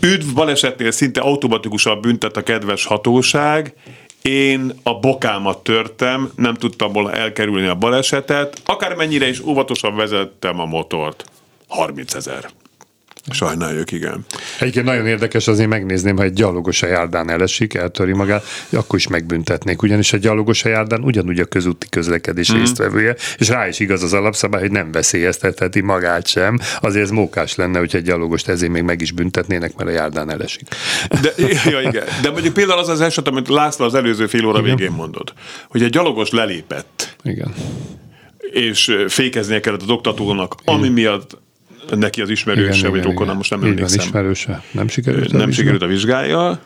Üdv balesetnél szinte automatikusan büntet a kedves hatóság, én a bokámat törtem, nem tudtam volna elkerülni a balesetet, akármennyire is óvatosan vezettem a motort. 30 ezer. Sajnáljuk, igen. Egyébként nagyon érdekes azért megnézném, ha egy gyalogos a járdán elesik, eltöri magát, akkor is megbüntetnék, ugyanis a gyalogos a járdán ugyanúgy a közúti közlekedés mm. résztvevője, és rá is igaz az alapszabály, hogy nem veszélyeztetheti magát sem, azért ez mókás lenne, hogyha egy gyalogost ezért még meg is büntetnének, mert a járdán elesik. De, ja, igen. De mondjuk például az az eset, amit László az előző fél óra igen. végén mondott, hogy egy gyalogos lelépett. Igen és fékeznie kellett az oktatónak, ami miatt neki az ismerőse, vagy rokona, most nem emlékszem. ismerőse. Nem sikerült a Nem sikerült a vizsgája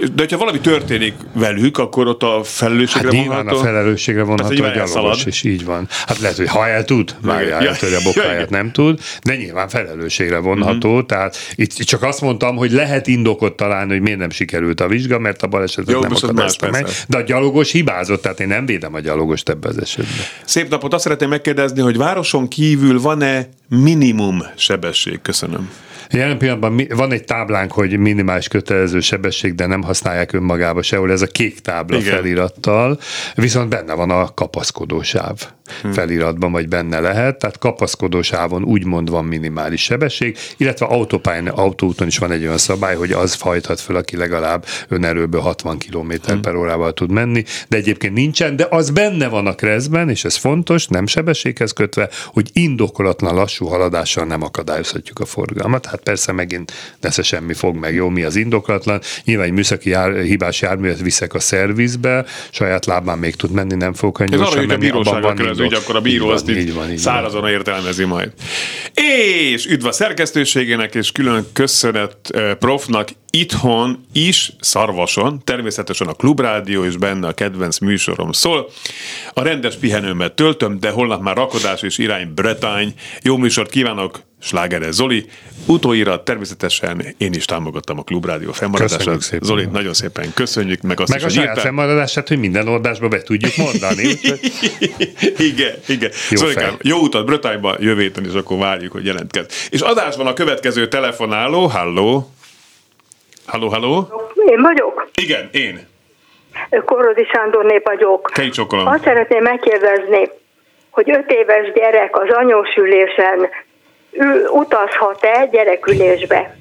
de hogyha valami történik velük, akkor ott a felelősségre hát vonható. a felelősségre vonható a gyalogos, és így van. Hát lehet, hogy ha el tud, várjál, ja, hogy a bokáját nem tud, de nyilván felelősségre vonható, uh-huh. tehát itt csak azt mondtam, hogy lehet indokot találni, hogy miért nem sikerült a vizsga, mert a balesetet Jó, nem akadályozta meg, de a gyalogos hibázott, tehát én nem védem a gyalogost ebbe az esetben. Szép napot, azt szeretném megkérdezni, hogy városon kívül van-e minimum sebesség? Köszönöm. Jelen pillanatban van egy táblánk, hogy minimális kötelező sebesség, de nem használják önmagába sehol. Ez a kék tábla Igen. felirattal, viszont benne van a kapaszkodósáv hmm. feliratban, vagy benne lehet, tehát kapaszkodósávon úgymond van minimális sebesség, illetve autópályán, autóúton is van egy olyan szabály, hogy az fajthat fel, aki legalább önerőből 60 km hmm. per órával tud menni, de egyébként nincsen, de az benne van a kreszben, és ez fontos, nem sebességhez kötve, hogy indokolatlan lassú haladással nem akadályozhatjuk a forgalmat. Hát persze megint nesze semmi fog meg, jó, mi az indokolatlan. Nyilván egy műszaki jár, hibás járművet viszek a szervizbe, saját lábán még tud menni, nem fog olyan gyorsan menni, abban van az ügy, akkor a bíró van, azt így, így, van, így szárazon van. értelmezi majd. És üdv a szerkesztőségének, és külön köszönet eh, profnak itthon is, Szarvason, természetesen a Klubrádió és benne a kedvenc műsorom szól. A rendes pihenőmet töltöm, de holnap már rakodás és irány Bretány. Jó műsort kívánok, Slágere Zoli. Utóirat természetesen én is támogattam a Klubrádió fennmaradását. Zoli, nagyon szépen köszönjük meg azt meg is, a saját írtál... fennmaradását, hogy minden oldásba be tudjuk mondani. (laughs) igen, igen. Jó, Zolikám, jó utat Bretányba jövő héten, és akkor várjuk, hogy jelentkezz. És adásban a következő telefonáló, halló, halló, halló. Én vagyok? Igen, én. Korodi Sándorné vagyok. Kejcsokolom. Azt szeretném megkérdezni, hogy öt éves gyerek az anyósülésen ő utazhat-e gyerekülésbe?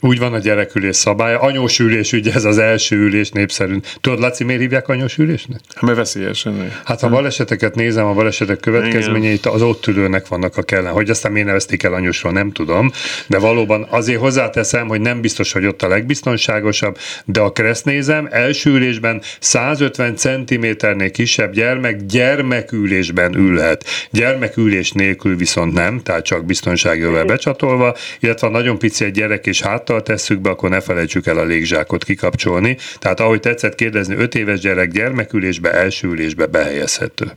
Úgy van a gyerekülés szabálya. Anyós ülés, ugye ez az első ülés népszerűen. Tudod, Laci, miért hívják anyós ülésnek? Hát, mert veszélyesen. Hát ha baleseteket nézem, a balesetek következményeit az ott ülőnek vannak a kellen. Hogy aztán miért nevezték el anyósról, nem tudom. De valóban azért hozzáteszem, hogy nem biztos, hogy ott a legbiztonságosabb, de a kereszt nézem, első ülésben 150 cm-nél kisebb gyermek gyermekülésben ülhet. Gyermekülés nélkül viszont nem, tehát csak biztonsági becsatolva, illetve nagyon pici egy gyerek gyerek és háttal tesszük be, akkor ne felejtsük el a légzsákot kikapcsolni. Tehát ahogy tetszett kérdezni, 5 éves gyerek gyermekülésbe, első ülésbe behelyezhető.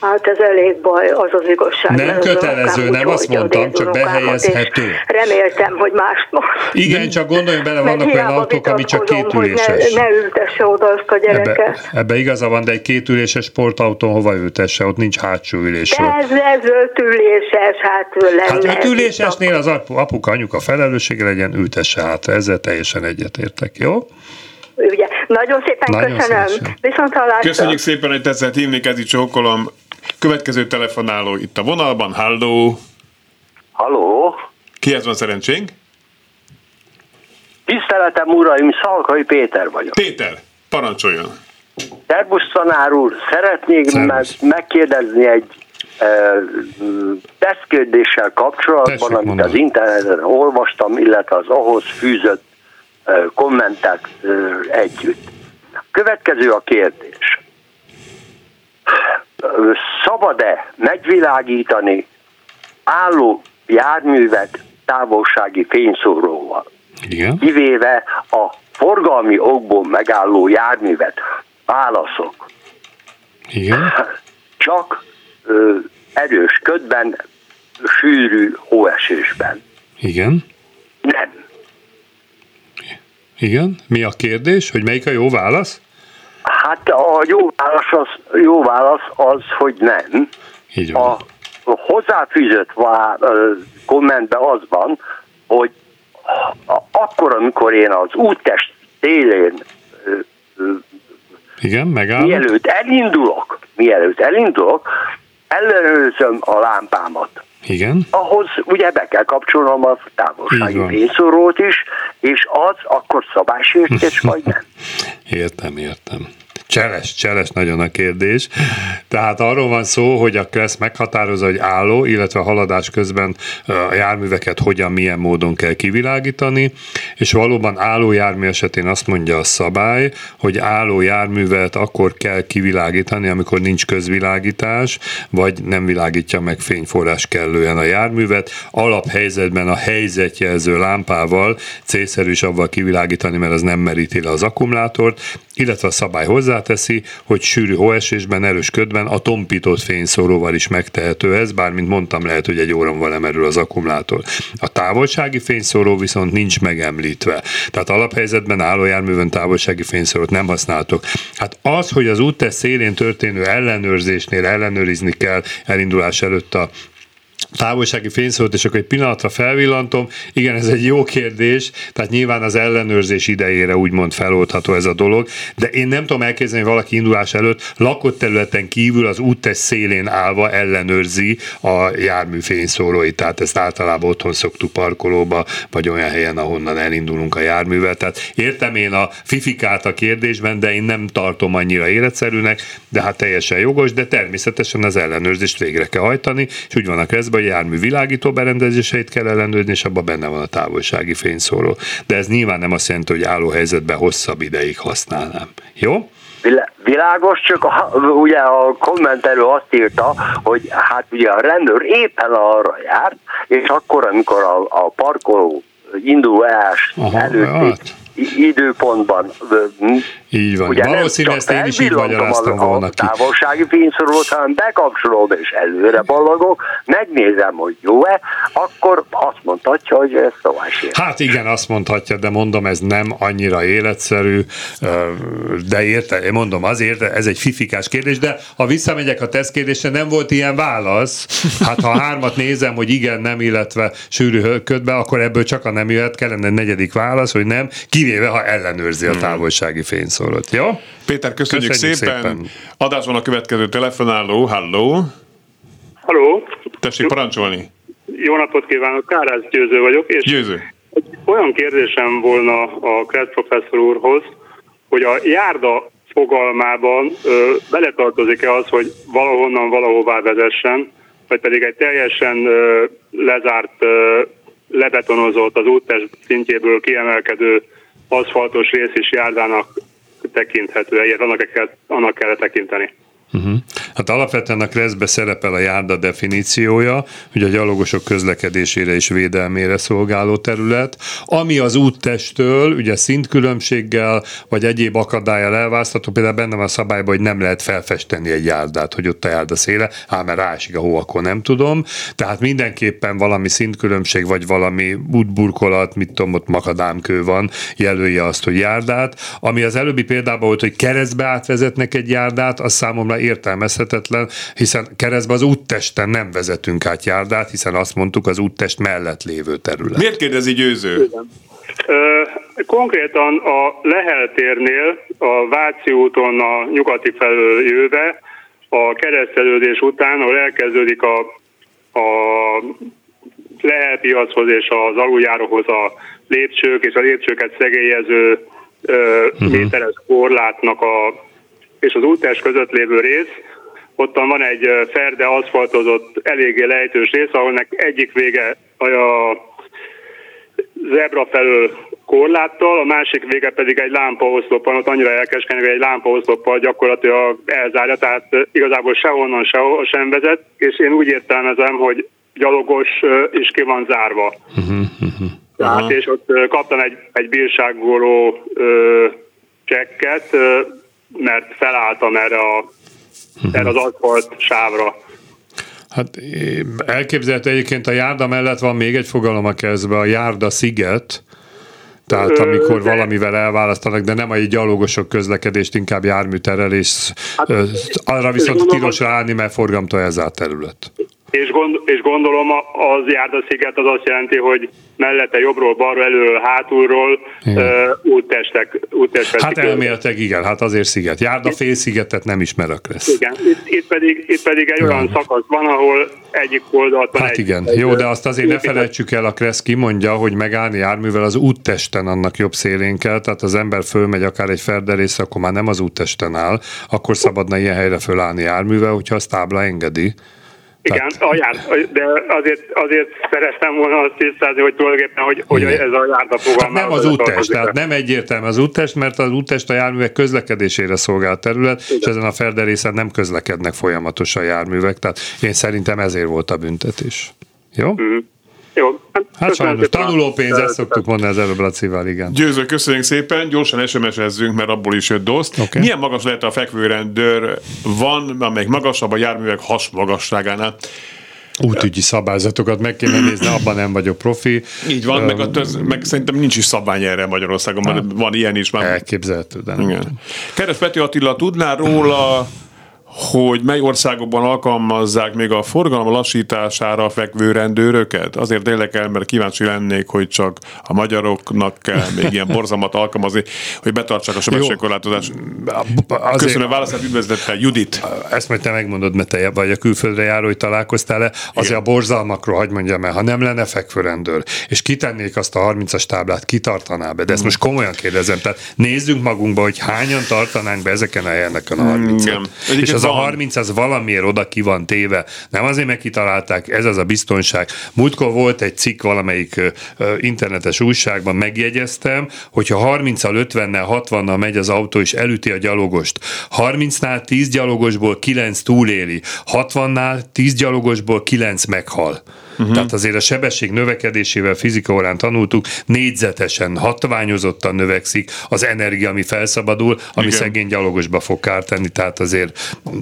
Hát ez elég baj, az az igazság. Nem kötelező, nem azt mondtam, csak behelyezhető. Reméltem, hogy más Igen, csak gondoljon bele, vannak olyan autók, ami csak kétüléses. Ne, ne ültesse oda azt a gyereket. Ebbe, ebbe igaza van, de egy kétüléses sportautón hova ültesse? Ott nincs hátsó ülés. De ez, ez ötüléses, hát lenne. Hát ötülésesnél az apuka, anyuka felelőssége legyen, ültesse hát. Ezzel teljesen egyetértek, jó? Ugye. Nagyon szépen Nagyon köszönöm. Viszont hallásra. Köszönjük szépen, hogy tetszett hívni, Kezi Csókolom. Következő telefonáló itt a vonalban. Halló! Halló! Kihez van szerencsénk? Tiszteletem, uraim, Szalkai Péter vagyok. Péter, parancsoljon! Szerbusz tanár úr, szeretnék Szerbusz. megkérdezni egy e, tesztkérdéssel kapcsolatban, Tessék amit mondani. az interneten olvastam, illetve az ahhoz fűzött e, kommentek e, együtt. Következő a kérdés szabad-e megvilágítani álló járművet távolsági fényszóróval? Igen. Kivéve a forgalmi okból megálló járművet. Válaszok. Igen. (laughs) Csak ö, erős ködben, sűrű hóesésben. Igen. Nem. Igen. Mi a kérdés, hogy melyik a jó válasz? Hát a jó válasz az, jó válasz az hogy nem. Így van. A hozzáfűzött kommentben az van, hogy akkor, amikor én az úttest télén Igen, megáll. Mielőtt elindulok, mielőtt elindulok, ellenőrzöm a lámpámat. Igen. Ahhoz ugye be kell kapcsolnom a távolsági fényszórót is, és az akkor szabálysértés vagy nem? (laughs) Értem, értem. Cseles, cseles nagyon a kérdés. Tehát arról van szó, hogy a KRESZ meghatározza, hogy álló, illetve haladás közben a járműveket hogyan, milyen módon kell kivilágítani, és valóban álló jármű esetén azt mondja a szabály, hogy álló járművet akkor kell kivilágítani, amikor nincs közvilágítás, vagy nem világítja meg fényforrás kellően a járművet. Alaphelyzetben a helyzetjelző lámpával célszerű is avval kivilágítani, mert az nem meríti le az akkumulátort, illetve a szabály hozzáteszi, hogy sűrű hóesésben, erős ködben a tompított fényszóróval is megtehető ez, bár mint mondtam, lehet, hogy egy óramval emerül az akkumulátor. A távolsági fényszóró viszont nincs megemlítve. Tehát alaphelyzetben állójárművön távolsági fényszórót nem használtok. Hát az, hogy az úttest szélén történő ellenőrzésnél ellenőrizni kell elindulás előtt a távolsági fényszórót, és akkor egy pillanatra felvillantom. Igen, ez egy jó kérdés, tehát nyilván az ellenőrzés idejére úgymond feloldható ez a dolog, de én nem tudom elképzelni, hogy valaki indulás előtt lakott területen kívül az úttest szélén állva ellenőrzi a jármű fényszóróit, tehát ezt általában otthon szoktuk parkolóba, vagy olyan helyen, ahonnan elindulunk a járművel. Tehát értem én a fifikát a kérdésben, de én nem tartom annyira életszerűnek, de hát teljesen jogos, de természetesen az ellenőrzést végre kell hajtani, és úgy van a keresztben, a jármű világító berendezéseit kell ellenőrizni, és abban benne van a távolsági fényszóró. De ez nyilván nem azt jelenti, hogy álló helyzetben hosszabb ideig használnám. Jó? Világos, csak a, ugye a kommentelő azt írta, hogy hát ugye a rendőr éppen arra járt, és akkor, amikor a, a parkoló indulás előtti hát időpontban. Így van. Ugye Valószínűleg ezt én is így magyaráztam volna ki. távolsági fényszorulót, hanem bekapcsolom és előre ballagok, megnézem, hogy jó-e, akkor azt mondhatja, hogy ez tovább Hát igen, azt mondhatja, de mondom, ez nem annyira életszerű, de érte, én mondom azért, ez egy fifikás kérdés, de ha visszamegyek a tesztkérdésre, nem volt ilyen válasz. Hát ha hármat nézem, hogy igen, nem, illetve sűrű ködbe, akkor ebből csak a nem jöhet, kellene egy negyedik válasz, hogy nem, kivéve ha ellenőrzi a hmm. távolsági fényszórót. Jó? Péter, köszönjük, köszönjük szépen. szépen. Adásban a következő telefonáló. Halló. Halló. Tessék parancsolni. Jó napot kívánok, Kárász Győző vagyok. És Győző. Olyan kérdésem volna a Kretz professzor úrhoz, hogy a járda fogalmában ö, beletartozik-e az, hogy valahonnan valahová vezessen, vagy pedig egy teljesen ö, lezárt ö, lebetonozott az úttest szintjéből kiemelkedő aszfaltos rész is járdának tekinthető, egyet annak kell, annak kell tekinteni. Uh-huh. Hát alapvetően a kreszbe szerepel a járda definíciója, hogy a gyalogosok közlekedésére és védelmére szolgáló terület, ami az úttestől, ugye szintkülönbséggel, vagy egyéb akadályal elválasztható, például benne van a szabályban, hogy nem lehet felfesteni egy járdát, hogy ott a járda széle, ám mert rásik a hó, akkor nem tudom. Tehát mindenképpen valami szintkülönbség, vagy valami útburkolat, mit tudom, ott makadámkő van, jelölje azt, hogy járdát. Ami az előbbi példában volt, hogy keresztbe átvezetnek egy járdát, az számomra értelmezhetetlen, hiszen keresztbe az úttesten nem vezetünk át járdát, hiszen azt mondtuk az úttest mellett lévő terület. Miért kérdezi Győző? Konkrétan a Lehel térnél, a Váci úton a nyugati felől jöve, a keresztelődés után, ahol elkezdődik a, a Lehel piachoz és az aluljáróhoz a lépcsők, és a lépcsőket szegélyező uh-huh. méteres korlátnak a és az útás között lévő rész, ottan van egy ferde aszfaltozott, eléggé lejtős rész, ahol egyik vége a zebra felől korláttal, a másik vége pedig egy lámpaoszloppal, ott annyira elkeskenyű, hogy egy lámpaoszloppal gyakorlatilag elzárja, tehát igazából sehonnan sehol sem vezet, és én úgy értelmezem, hogy gyalogos is ki van zárva. Uh-huh, uh-huh. Tehát, és ott kaptam egy, egy bírságoló csekket, mert felálltam erre, a, erre az aszfalt sávra. Hát elképzelhető egyébként a járda mellett van még egy fogalom a kezdve, a járda sziget, tehát amikor de... valamivel elválasztanak, de nem a gyalogosok közlekedést, inkább járműterelés. Hát, arra viszont tilos ráállni, mert forgamtól elzárt terület. És, gond, és gondolom az járdasziget az azt jelenti, hogy mellette jobbról, balról, előről, hátulról uh, úttestek, úttestek. Hát elméletek igen, hát azért sziget. Járda fél szigetet nem ismerek lesz. Igen, itt, itt, pedig, itt pedig egy olyan szakasz van, ahol egyik oldalt van Hát egy, igen, egy, jó, de azt azért ne felejtsük el, a Kressz kimondja, hogy megállni járművel az úttesten annak jobb szélén kell, tehát az ember fölmegy akár egy ferderészre, akkor már nem az úttesten áll, akkor szabadna ilyen helyre fölállni járművel, hogyha azt tábla engedi. Igen, a jár, de azért, azért szerettem volna azt tisztázni, hogy tulajdonképpen, hogy, hogy Igen. ez a járda Hát fogalma. nem az úttest, tehát nem egyértelmű az úttest, mert az úttest a járművek közlekedésére szolgál terület, és ezen a ferderészen nem közlekednek folyamatosan járművek, tehát én szerintem ezért volt a büntetés. Jó? Jó. Hát köszönöm sajnos szépen. tanulópénz, ezt szoktuk mondani az előbb Lacival, igen. Győző, köszönjük szépen, gyorsan SMS-ezzünk, mert abból is jött doszt. Oké. Milyen magas lehet a fekvőrendőr? Van, amelyik magasabb a járművek has magasságánál. Útügyi szabályzatokat meg kéne nézni, abban nem vagyok profi. Így van, meg, a töz, meg szerintem nincs is szabvány erre Magyarországon, Hát. van, ilyen is már. Elképzelhető, de nem. Igen. Kedves Peti Attila, tudnál róla, hogy mely országokban alkalmazzák még a forgalom lassítására fekvő rendőröket? Azért érdekel, mert kíváncsi lennék, hogy csak a magyaroknak kell még ilyen borzalmat alkalmazni, hogy betartsák a sebességkorlátozást. Köszönöm a válaszát, üdvözlettel, Judit. Ezt majd te megmondod, mert te vagy a külföldre járó, hogy találkoztál-e. Azért a borzalmakról, hagyd mondjam el, ha nem lenne fekvőrendőr, és kitennék azt a 30-as táblát, kitartaná be, de ezt most komolyan kérdezem, tehát nézzünk magunkba, hogy hányan tartanánk be ezeken a helyeken a 30 Igen. És Az a van. 30 az valamiért oda ki van téve. Nem azért, mert kitalálták, ez az a biztonság. Múltkor volt egy cikk valamelyik internetes újságban, megjegyeztem, hogyha 30-al, 50-nel, 60-nal megy az autó, és elüti a gyalogost. 30-nál 10 gyalogosból 9 túléli, 60-nál 10 gyalogosból 9 meghal. Uh-huh. Tehát azért a sebesség növekedésével fizika órán tanultuk, négyzetesen, hatványozottan növekszik az energia, ami felszabadul, ami Igen. szegény gyalogosba fog kárt tenni, tehát azért mm,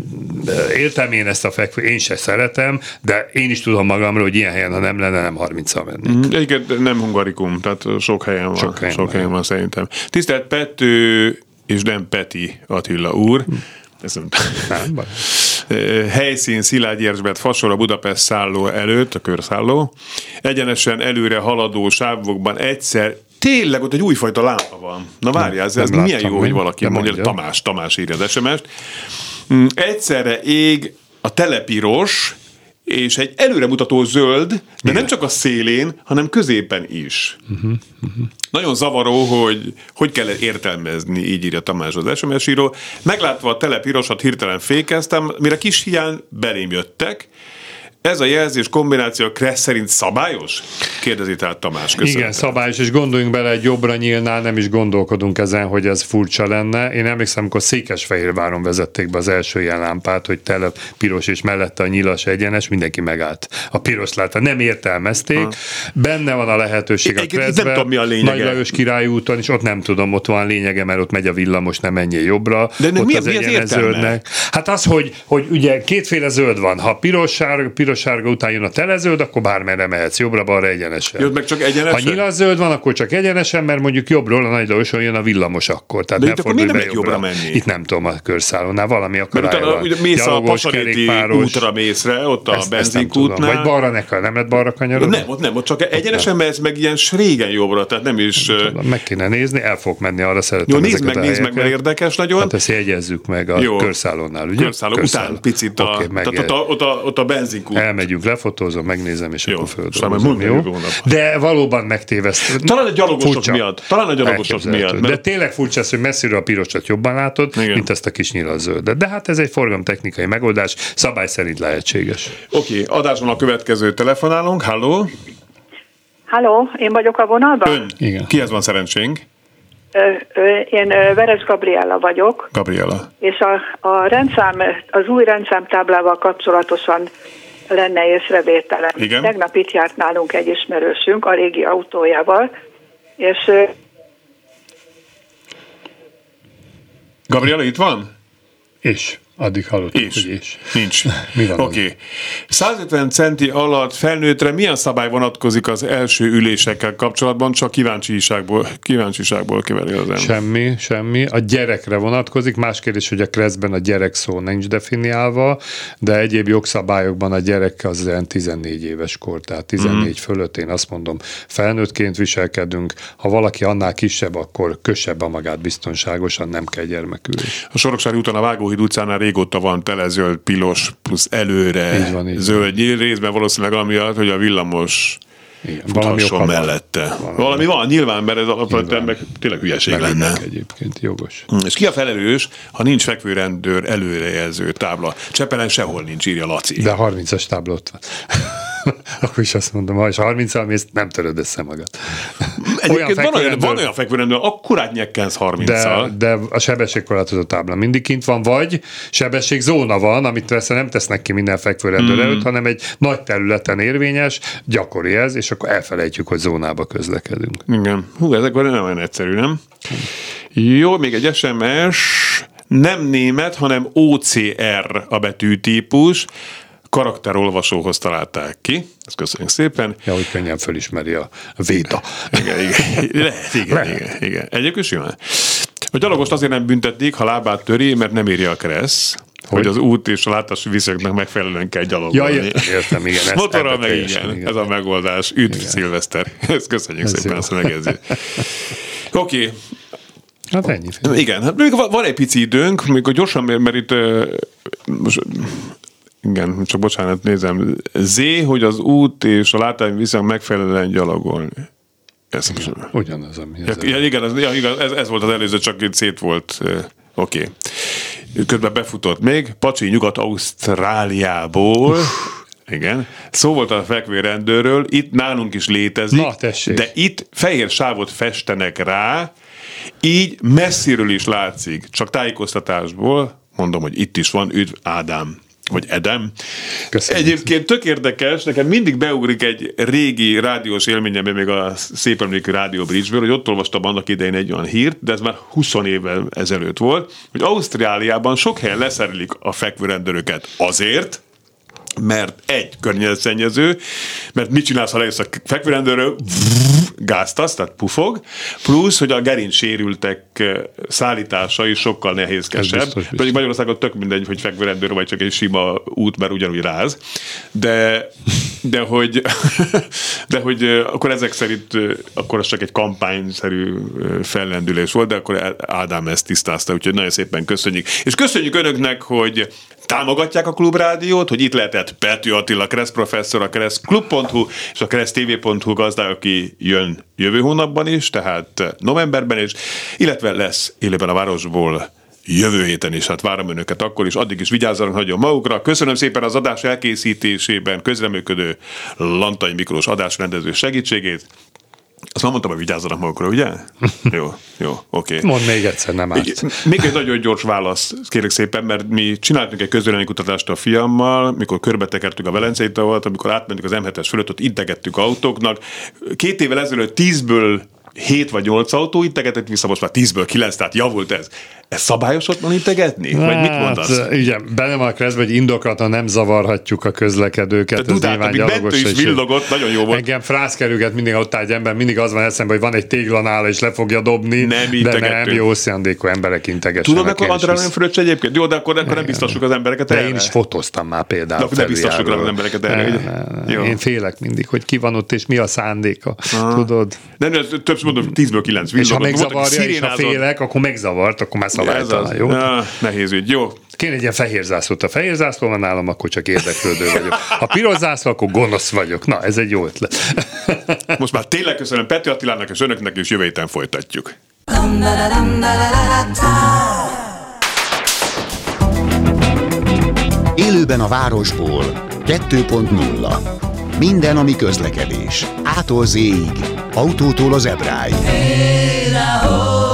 értem én ezt a fekvő, én se szeretem, de én is tudom magamról, hogy ilyen helyen, ha nem lenne, nem 30 mennék. Egyébként nem hungarikum, tehát sok helyen van. Sok helyen sok van. helyen van szerintem. Tisztelt Pető és nem Peti Attila úr. Ez nem, Nem. Helyszín Szilágyi Erzsébet fasor a Budapest szálló előtt, a körszálló. Egyenesen előre haladó sávokban egyszer Tényleg ott egy újfajta lámpa van. Na várjál, ez, ez milyen jó, hogy valaki mondja. Tamás, Tamás írja az SMS-t. Mm, Egyszerre ég a telepiros, és egy előremutató zöld, de nem csak a szélén, hanem középen is. Mhm, Nagyon zavaró, hogy hogy kell értelmezni, így írja Tamás az SMS író. Meglátva a telepirosat hirtelen fékeztem, mire kis hiány belém jöttek. Ez a jelzés kombináció a Kressz szerint szabályos? Kérdezi tehát Tamás. Köszönöm. Igen, szabályos, és gondoljunk bele, egy jobbra nyílnál nem is gondolkodunk ezen, hogy ez furcsa lenne. Én emlékszem, amikor Székesfehérváron vezették be az első ilyen lámpát, hogy tele piros és mellette a nyilas egyenes, mindenki megállt. A piros látta, nem értelmezték. Benne van a lehetőség a Egyébként nem tudom, mi a lényege. Nagy Lajos Király úton, és ott nem tudom, ott van lényege, mert ott megy a villamos, nem menjél jobbra. De ott mi- mi az egyenes értelme? zöldnek. Hát az, hogy, hogy ugye kétféle zöld van. Ha piros-sárga, piros-sárga után jön a telezöld, akkor bármerre mehetsz, jobbra-balra egyenesen. Jó, meg csak egyenesen? Ha nyilas zöld van, akkor csak egyenesen, mert mondjuk jobbról a nagy Lajoson jön a villamos akkor. Tehát De itt akkor miért nem lehet jobbra menni? Itt nem tudom, a körszállónál valami Mert akadály utána ugye mész a Pasaréti útra mész re, ott a Ezt- benzinkútnál. Vagy balra ne kell, nem lehet balra kanyarodni? Nem, ott nem, ott csak egyenesen mehetsz meg ilyen régen jobbra, tehát nem is... Meg kéne nézni, el fogok menni, arra szeretem Jó, nézd meg, nézd meg, mert érdekes nagyon. Hát ezt jegyezzük meg a Jó. körszállónál, ugye? Körszálló után picit a, Oké, tehát ott, a, ott, a, ott a benzinkút. Elmegyünk, lefotózom, megnézem, és Jó, akkor földolgozom. jó? De valóban megtévesztem. Talán a gyalogosok Furcsa. miatt. Talán a gyalogosok miatt. Mert De tényleg furcsa az, hogy messziről a pirosat jobban látod, Igen. mint ezt a kis nyilas zöldet. De hát ez egy forgalomtechnikai megoldás, szabály szerint lehetséges. Oké, adáson a következő telefonálunk. Halló? Halló, én vagyok a vonalban? Ön? Igen. Kihez van szerencsénk? Én Veres Gabriella vagyok, Gabriela. és a, a rendszám, az új rendszámtáblával kapcsolatosan lenne észrevételem. Igen. Tegnap itt járt nálunk egy ismerősünk a régi autójával, és Gabriela itt van? És? Addig hallottuk, És. hogy és. Nincs. (laughs) Mi van Oké. Okay. 150 centi alatt felnőttre milyen szabály vonatkozik az első ülésekkel kapcsolatban? Csak kíváncsiságból, kíváncsiságból kiverélzem. Semmi, semmi. A gyerekre vonatkozik. Más kérdés, hogy a kreszben a gyerek szó nincs definiálva, de egyéb jogszabályokban a gyerek az olyan 14 éves kor, tehát 14 mm. fölött én azt mondom, felnőttként viselkedünk. Ha valaki annál kisebb, akkor kössebb a magát biztonságosan, nem kell gyermekülés. A Soroksári úton a Vágóhíd utcánál régóta van tele zöld pilos plusz előre Így van, így zöld. Részben valószínűleg amiatt, hogy a villamos Igen, valami oka van. mellette. Valami, Valami van, nyilván, mert ez alapvetően meg tényleg hülyeség lenne. Egyébként jogos. És ki a felelős, ha nincs fekvőrendőr előrejelző tábla? Csepelen sehol nincs, írja Laci. De 30-as tábla ott van. (laughs) Akkor is azt mondom, ha is 30 mész, nem töröd össze magad. (laughs) Egyébként van, olyan, van olyan fekvőrendőr, akkurát nyekkensz 30 de, de a sebességkorlátozó tábla mindig kint van, vagy sebességzóna van, amit persze nem tesznek ki minden fekvőrendőr mm. előtt, hanem egy nagy területen érvényes, gyakori ez, és akkor elfelejtjük, hogy zónába közlekedünk. Igen. Hú, ez akkor nem olyan egyszerű, nem? Jó, még egy SMS. Nem német, hanem OCR a betűtípus. Karakterolvasóhoz találták ki. Ezt köszönjük szépen. Ja, hogy könnyen fölismeri a véda. Igen, igen. (laughs) Lehet, igen, Lehet. igen, igen. Egyébként simán. A gyalogost azért nem büntetik, ha lábát töri, mert nem írja a kereszt. Hogy? Hogy? az út és a látási viszonyoknak megfelelően kell Ja, gyalogolni. értem, értem, igen. ezt Motorral meg igen, igen. ez a megoldás. Üdv, Szilveszter. (laughs) Ezt köszönjük Ez szépen, jó. ezt a megjegyzést. Oké, okay. Hát ennyi. igen, hát még van egy pici időnk, mikor gyorsan, mert, mert itt most, igen, csak bocsánat, nézem. Z, hogy az út és a látány viszont megfelelően gyalogolni. Ez is. Ugyanaz, ami Ja, ez. ja, igen, ez, ja, igen ez, ez volt az előző, csak itt szét volt. Oké. Okay. Közben befutott még. Pacsi Nyugat-Ausztráliából. Igen. Szó volt a fekvőrendőről, itt nálunk is létezik, Na, tessék. de itt fehér sávot festenek rá, így messziről is látszik, csak tájékoztatásból, mondom, hogy itt is van, üdv Ádám vagy Edem. Köszönöm. Egyébként tök érdekes, nekem mindig beugrik egy régi rádiós élményembe, még a szép emlékű Rádió Bridgeből, hogy ott olvastam annak idején egy olyan hírt, de ez már 20 évvel ezelőtt volt, hogy Ausztráliában sok helyen leszerelik a fekvőrendőröket azért, mert egy környezetszennyező, mert mit csinálsz, ha lejössz a fekvőrendőről, gáztasz, tehát pufog, plusz, hogy a gerinc sérültek eh, szállítása is sokkal nehézkesebb. Biztos, biztos. Pedig Magyarországon tök mindegy, hogy fekvőrendőr vagy csak egy sima út, mert ugyanúgy ráz. De, de hogy, (laughs) de hogy akkor ezek szerint akkor az csak egy kampányszerű fellendülés volt, de akkor Ádám ezt tisztázta, úgyhogy nagyon szépen köszönjük. És köszönjük önöknek, hogy támogatják a Klubrádiót, hogy itt lehetett Pető Attila, Kressz professzor, a kresszklub.hu és a kressztv.hu gazdája, aki jön jövő hónapban is, tehát novemberben is, illetve lesz élőben a városból jövő héten is, hát várom önöket akkor is, addig is vigyázzanak nagyon magukra. Köszönöm szépen az adás elkészítésében közreműködő Lantai Miklós adásrendező segítségét. Azt már mondtam, hogy vigyázzanak magukra, ugye? (laughs) Jó, jó, oké. Okay. Mondd még egyszer, nem árt. Még egy nagyon gyors válasz, kérek szépen, mert mi csináltunk egy közvéleménykutatást a fiammal, mikor körbetekertük a Velencei tavat, amikor átmentünk az M7-es fölött, ott integettük autóknak. Két évvel ezelőtt tízből 7 vagy 8 autó integetett vissza, most már 10-ből 9, tehát javult ez. Ez szabályos ott van integetni? Vagy mit mondasz? Hát, igen, benne van a keresztben, hogy indoklatan nem zavarhatjuk a közlekedőket. De Dudát, amíg Bentő is és- villogott, nagyon jó volt. Engem frászkerülget mindig ott egy ember, mindig az van eszembe, hogy van egy téglanál, és le fogja dobni. Nem de nem, jó szándékú emberek integessenek. Tudod, akkor adrenalin fröccs egyébként? Jó, de akkor, akkor nem biztassuk az embereket De erre. én is fotóztam már például. De ne biztassuk az embereket erre. Én félek mindig, hogy ki van ott, és mi a szándéka. Tudod? Nem, többször mondom, 10-ből 9 És ha villogott. Volt, aki megzavarja, és ha félek, akkor megzavart, akkor már. Szabálytalan, jó? Ja, nehéz ügy. Jó. Kéne egy ilyen fehér zászlót. A fehér zászló van nálam, akkor csak érdeklődő vagyok. Ha piros zászló, akkor gonosz vagyok. Na, ez egy jó ötlet. (laughs) Most már tényleg köszönöm Peti Attilának és önöknek, és jövő héten folytatjuk. Élőben a városból 2.0 Minden, ami közlekedés. Ától Z-ig. Autótól az ebráig. Hey,